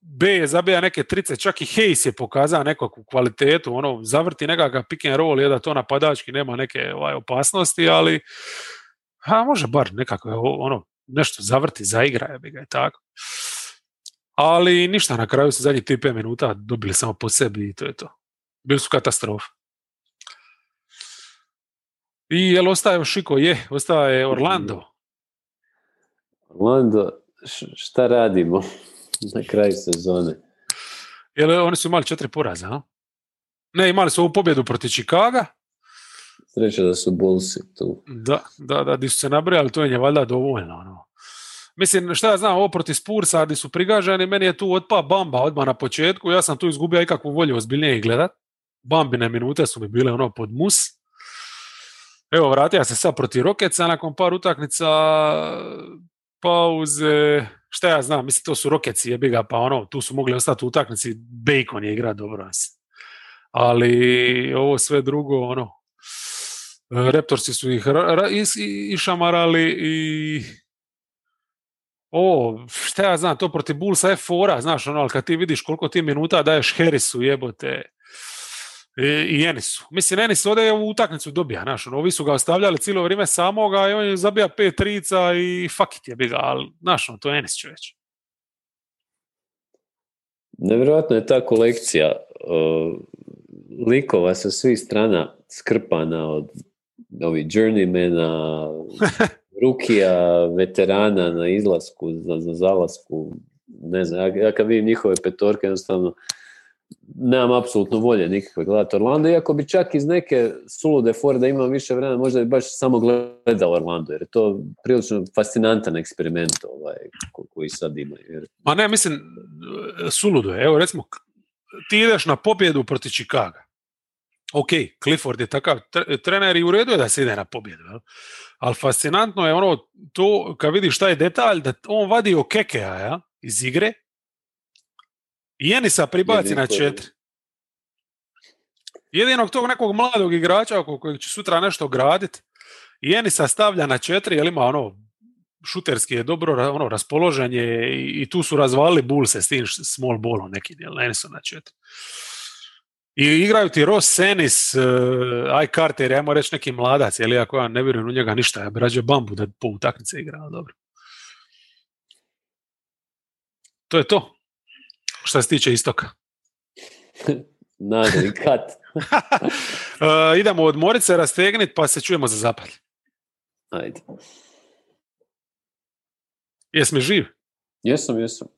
[SPEAKER 1] B je zabija neke trice, čak i Hayes je pokazao nekakvu kvalitetu, ono, zavrti nekakav pick and roll, je da to napadački nema neke ovaj, opasnosti, ali a može bar nekako ono, nešto zavrti, zaigra, bi ga i tako. Ali ništa, na kraju su zadnjih 3-5 minuta dobili samo po sebi i to je to. Bili su katastrofa. I jel ostaje Šiko? Je, ostaje Orlando.
[SPEAKER 2] Orlando, šta radimo? na kraju sezone.
[SPEAKER 1] Jel, oni su imali četiri poraza, a? Ne, imali su ovu pobjedu protiv Čikaga.
[SPEAKER 2] Sreća da su Bullsi tu.
[SPEAKER 1] Da, da, da, di su se nabrojali, to je nje valjda dovoljno. Ono. Mislim, šta ja znam, ovo protiv Spursa, di su prigaženi, meni je tu otpa Bamba odmah na početku, ja sam tu izgubio ikakvu volju ozbiljnije gledat. Bambine minute su mi bile ono pod mus. Evo, vratio se sad protiv Rokeca nakon par utakmica pauze, šta ja znam, mislim to su Rokeci jebi ga, pa ono, tu su mogli ostati u utakmici, Bacon je igra dobro Ali ovo sve drugo, ono, Reptorsi su ih išamarali i o, šta ja znam, to protiv Bullsa je fora, znaš, ono, ali kad ti vidiš koliko ti minuta daješ Harrisu, jebote, i Enisu. Mislim, Enis ovdje u utakmicu dobija, znaš, ono, ovi su ga ostavljali cijelo vrijeme samoga i on je zabija pet trica i fuck it je bi ga, ali, znaš, ono, to je Enis čovječ.
[SPEAKER 2] Nevjerojatno je ta kolekcija likova sa svih strana skrpana od ovih journeymana, rukija, veterana na izlasku, za, za zalasku. ne znam, ja, ja kad vidim njihove petorke, jednostavno nemam apsolutno volje nikakve gledati Orlando, iako bi čak iz neke sulude fore da imam više vremena, možda bi baš samo gledao Orlando, jer je to prilično fascinantan eksperiment ovaj, koji sad ima. Jer...
[SPEAKER 1] Ma ne, mislim, suludo. Evo, recimo, ti ideš na pobjedu proti Chicago. Ok, Clifford je takav trener i u redu je da se ide na pobjedu. Ali fascinantno je ono, to, kad vidiš šta je detalj, da on vadi o Kekea ja, iz igre i Enisa pribaci na četiri. Jedinog tog nekog mladog igrača oko kojeg će sutra nešto graditi i Enisa stavlja na četiri, jer ima ono šuterski je dobro ono, raspoložen je i, tu su razvalili Bullse s tim small ballom neki dijel, Enisu na četiri. I igraju ti Ross Senis, uh, Aj Carter, ajmo reći neki mladac, ili ako ja ne vjerujem u njega ništa, ja bi rađe bambu da po utakmice igra, dobro. To je to. Što se tiče istoka.
[SPEAKER 2] Nadali kat.
[SPEAKER 1] uh, idemo odmorit se, rastegnit, pa se čujemo za zapad.
[SPEAKER 2] Ajde.
[SPEAKER 1] Jesme živ?
[SPEAKER 2] Jesam, jesam.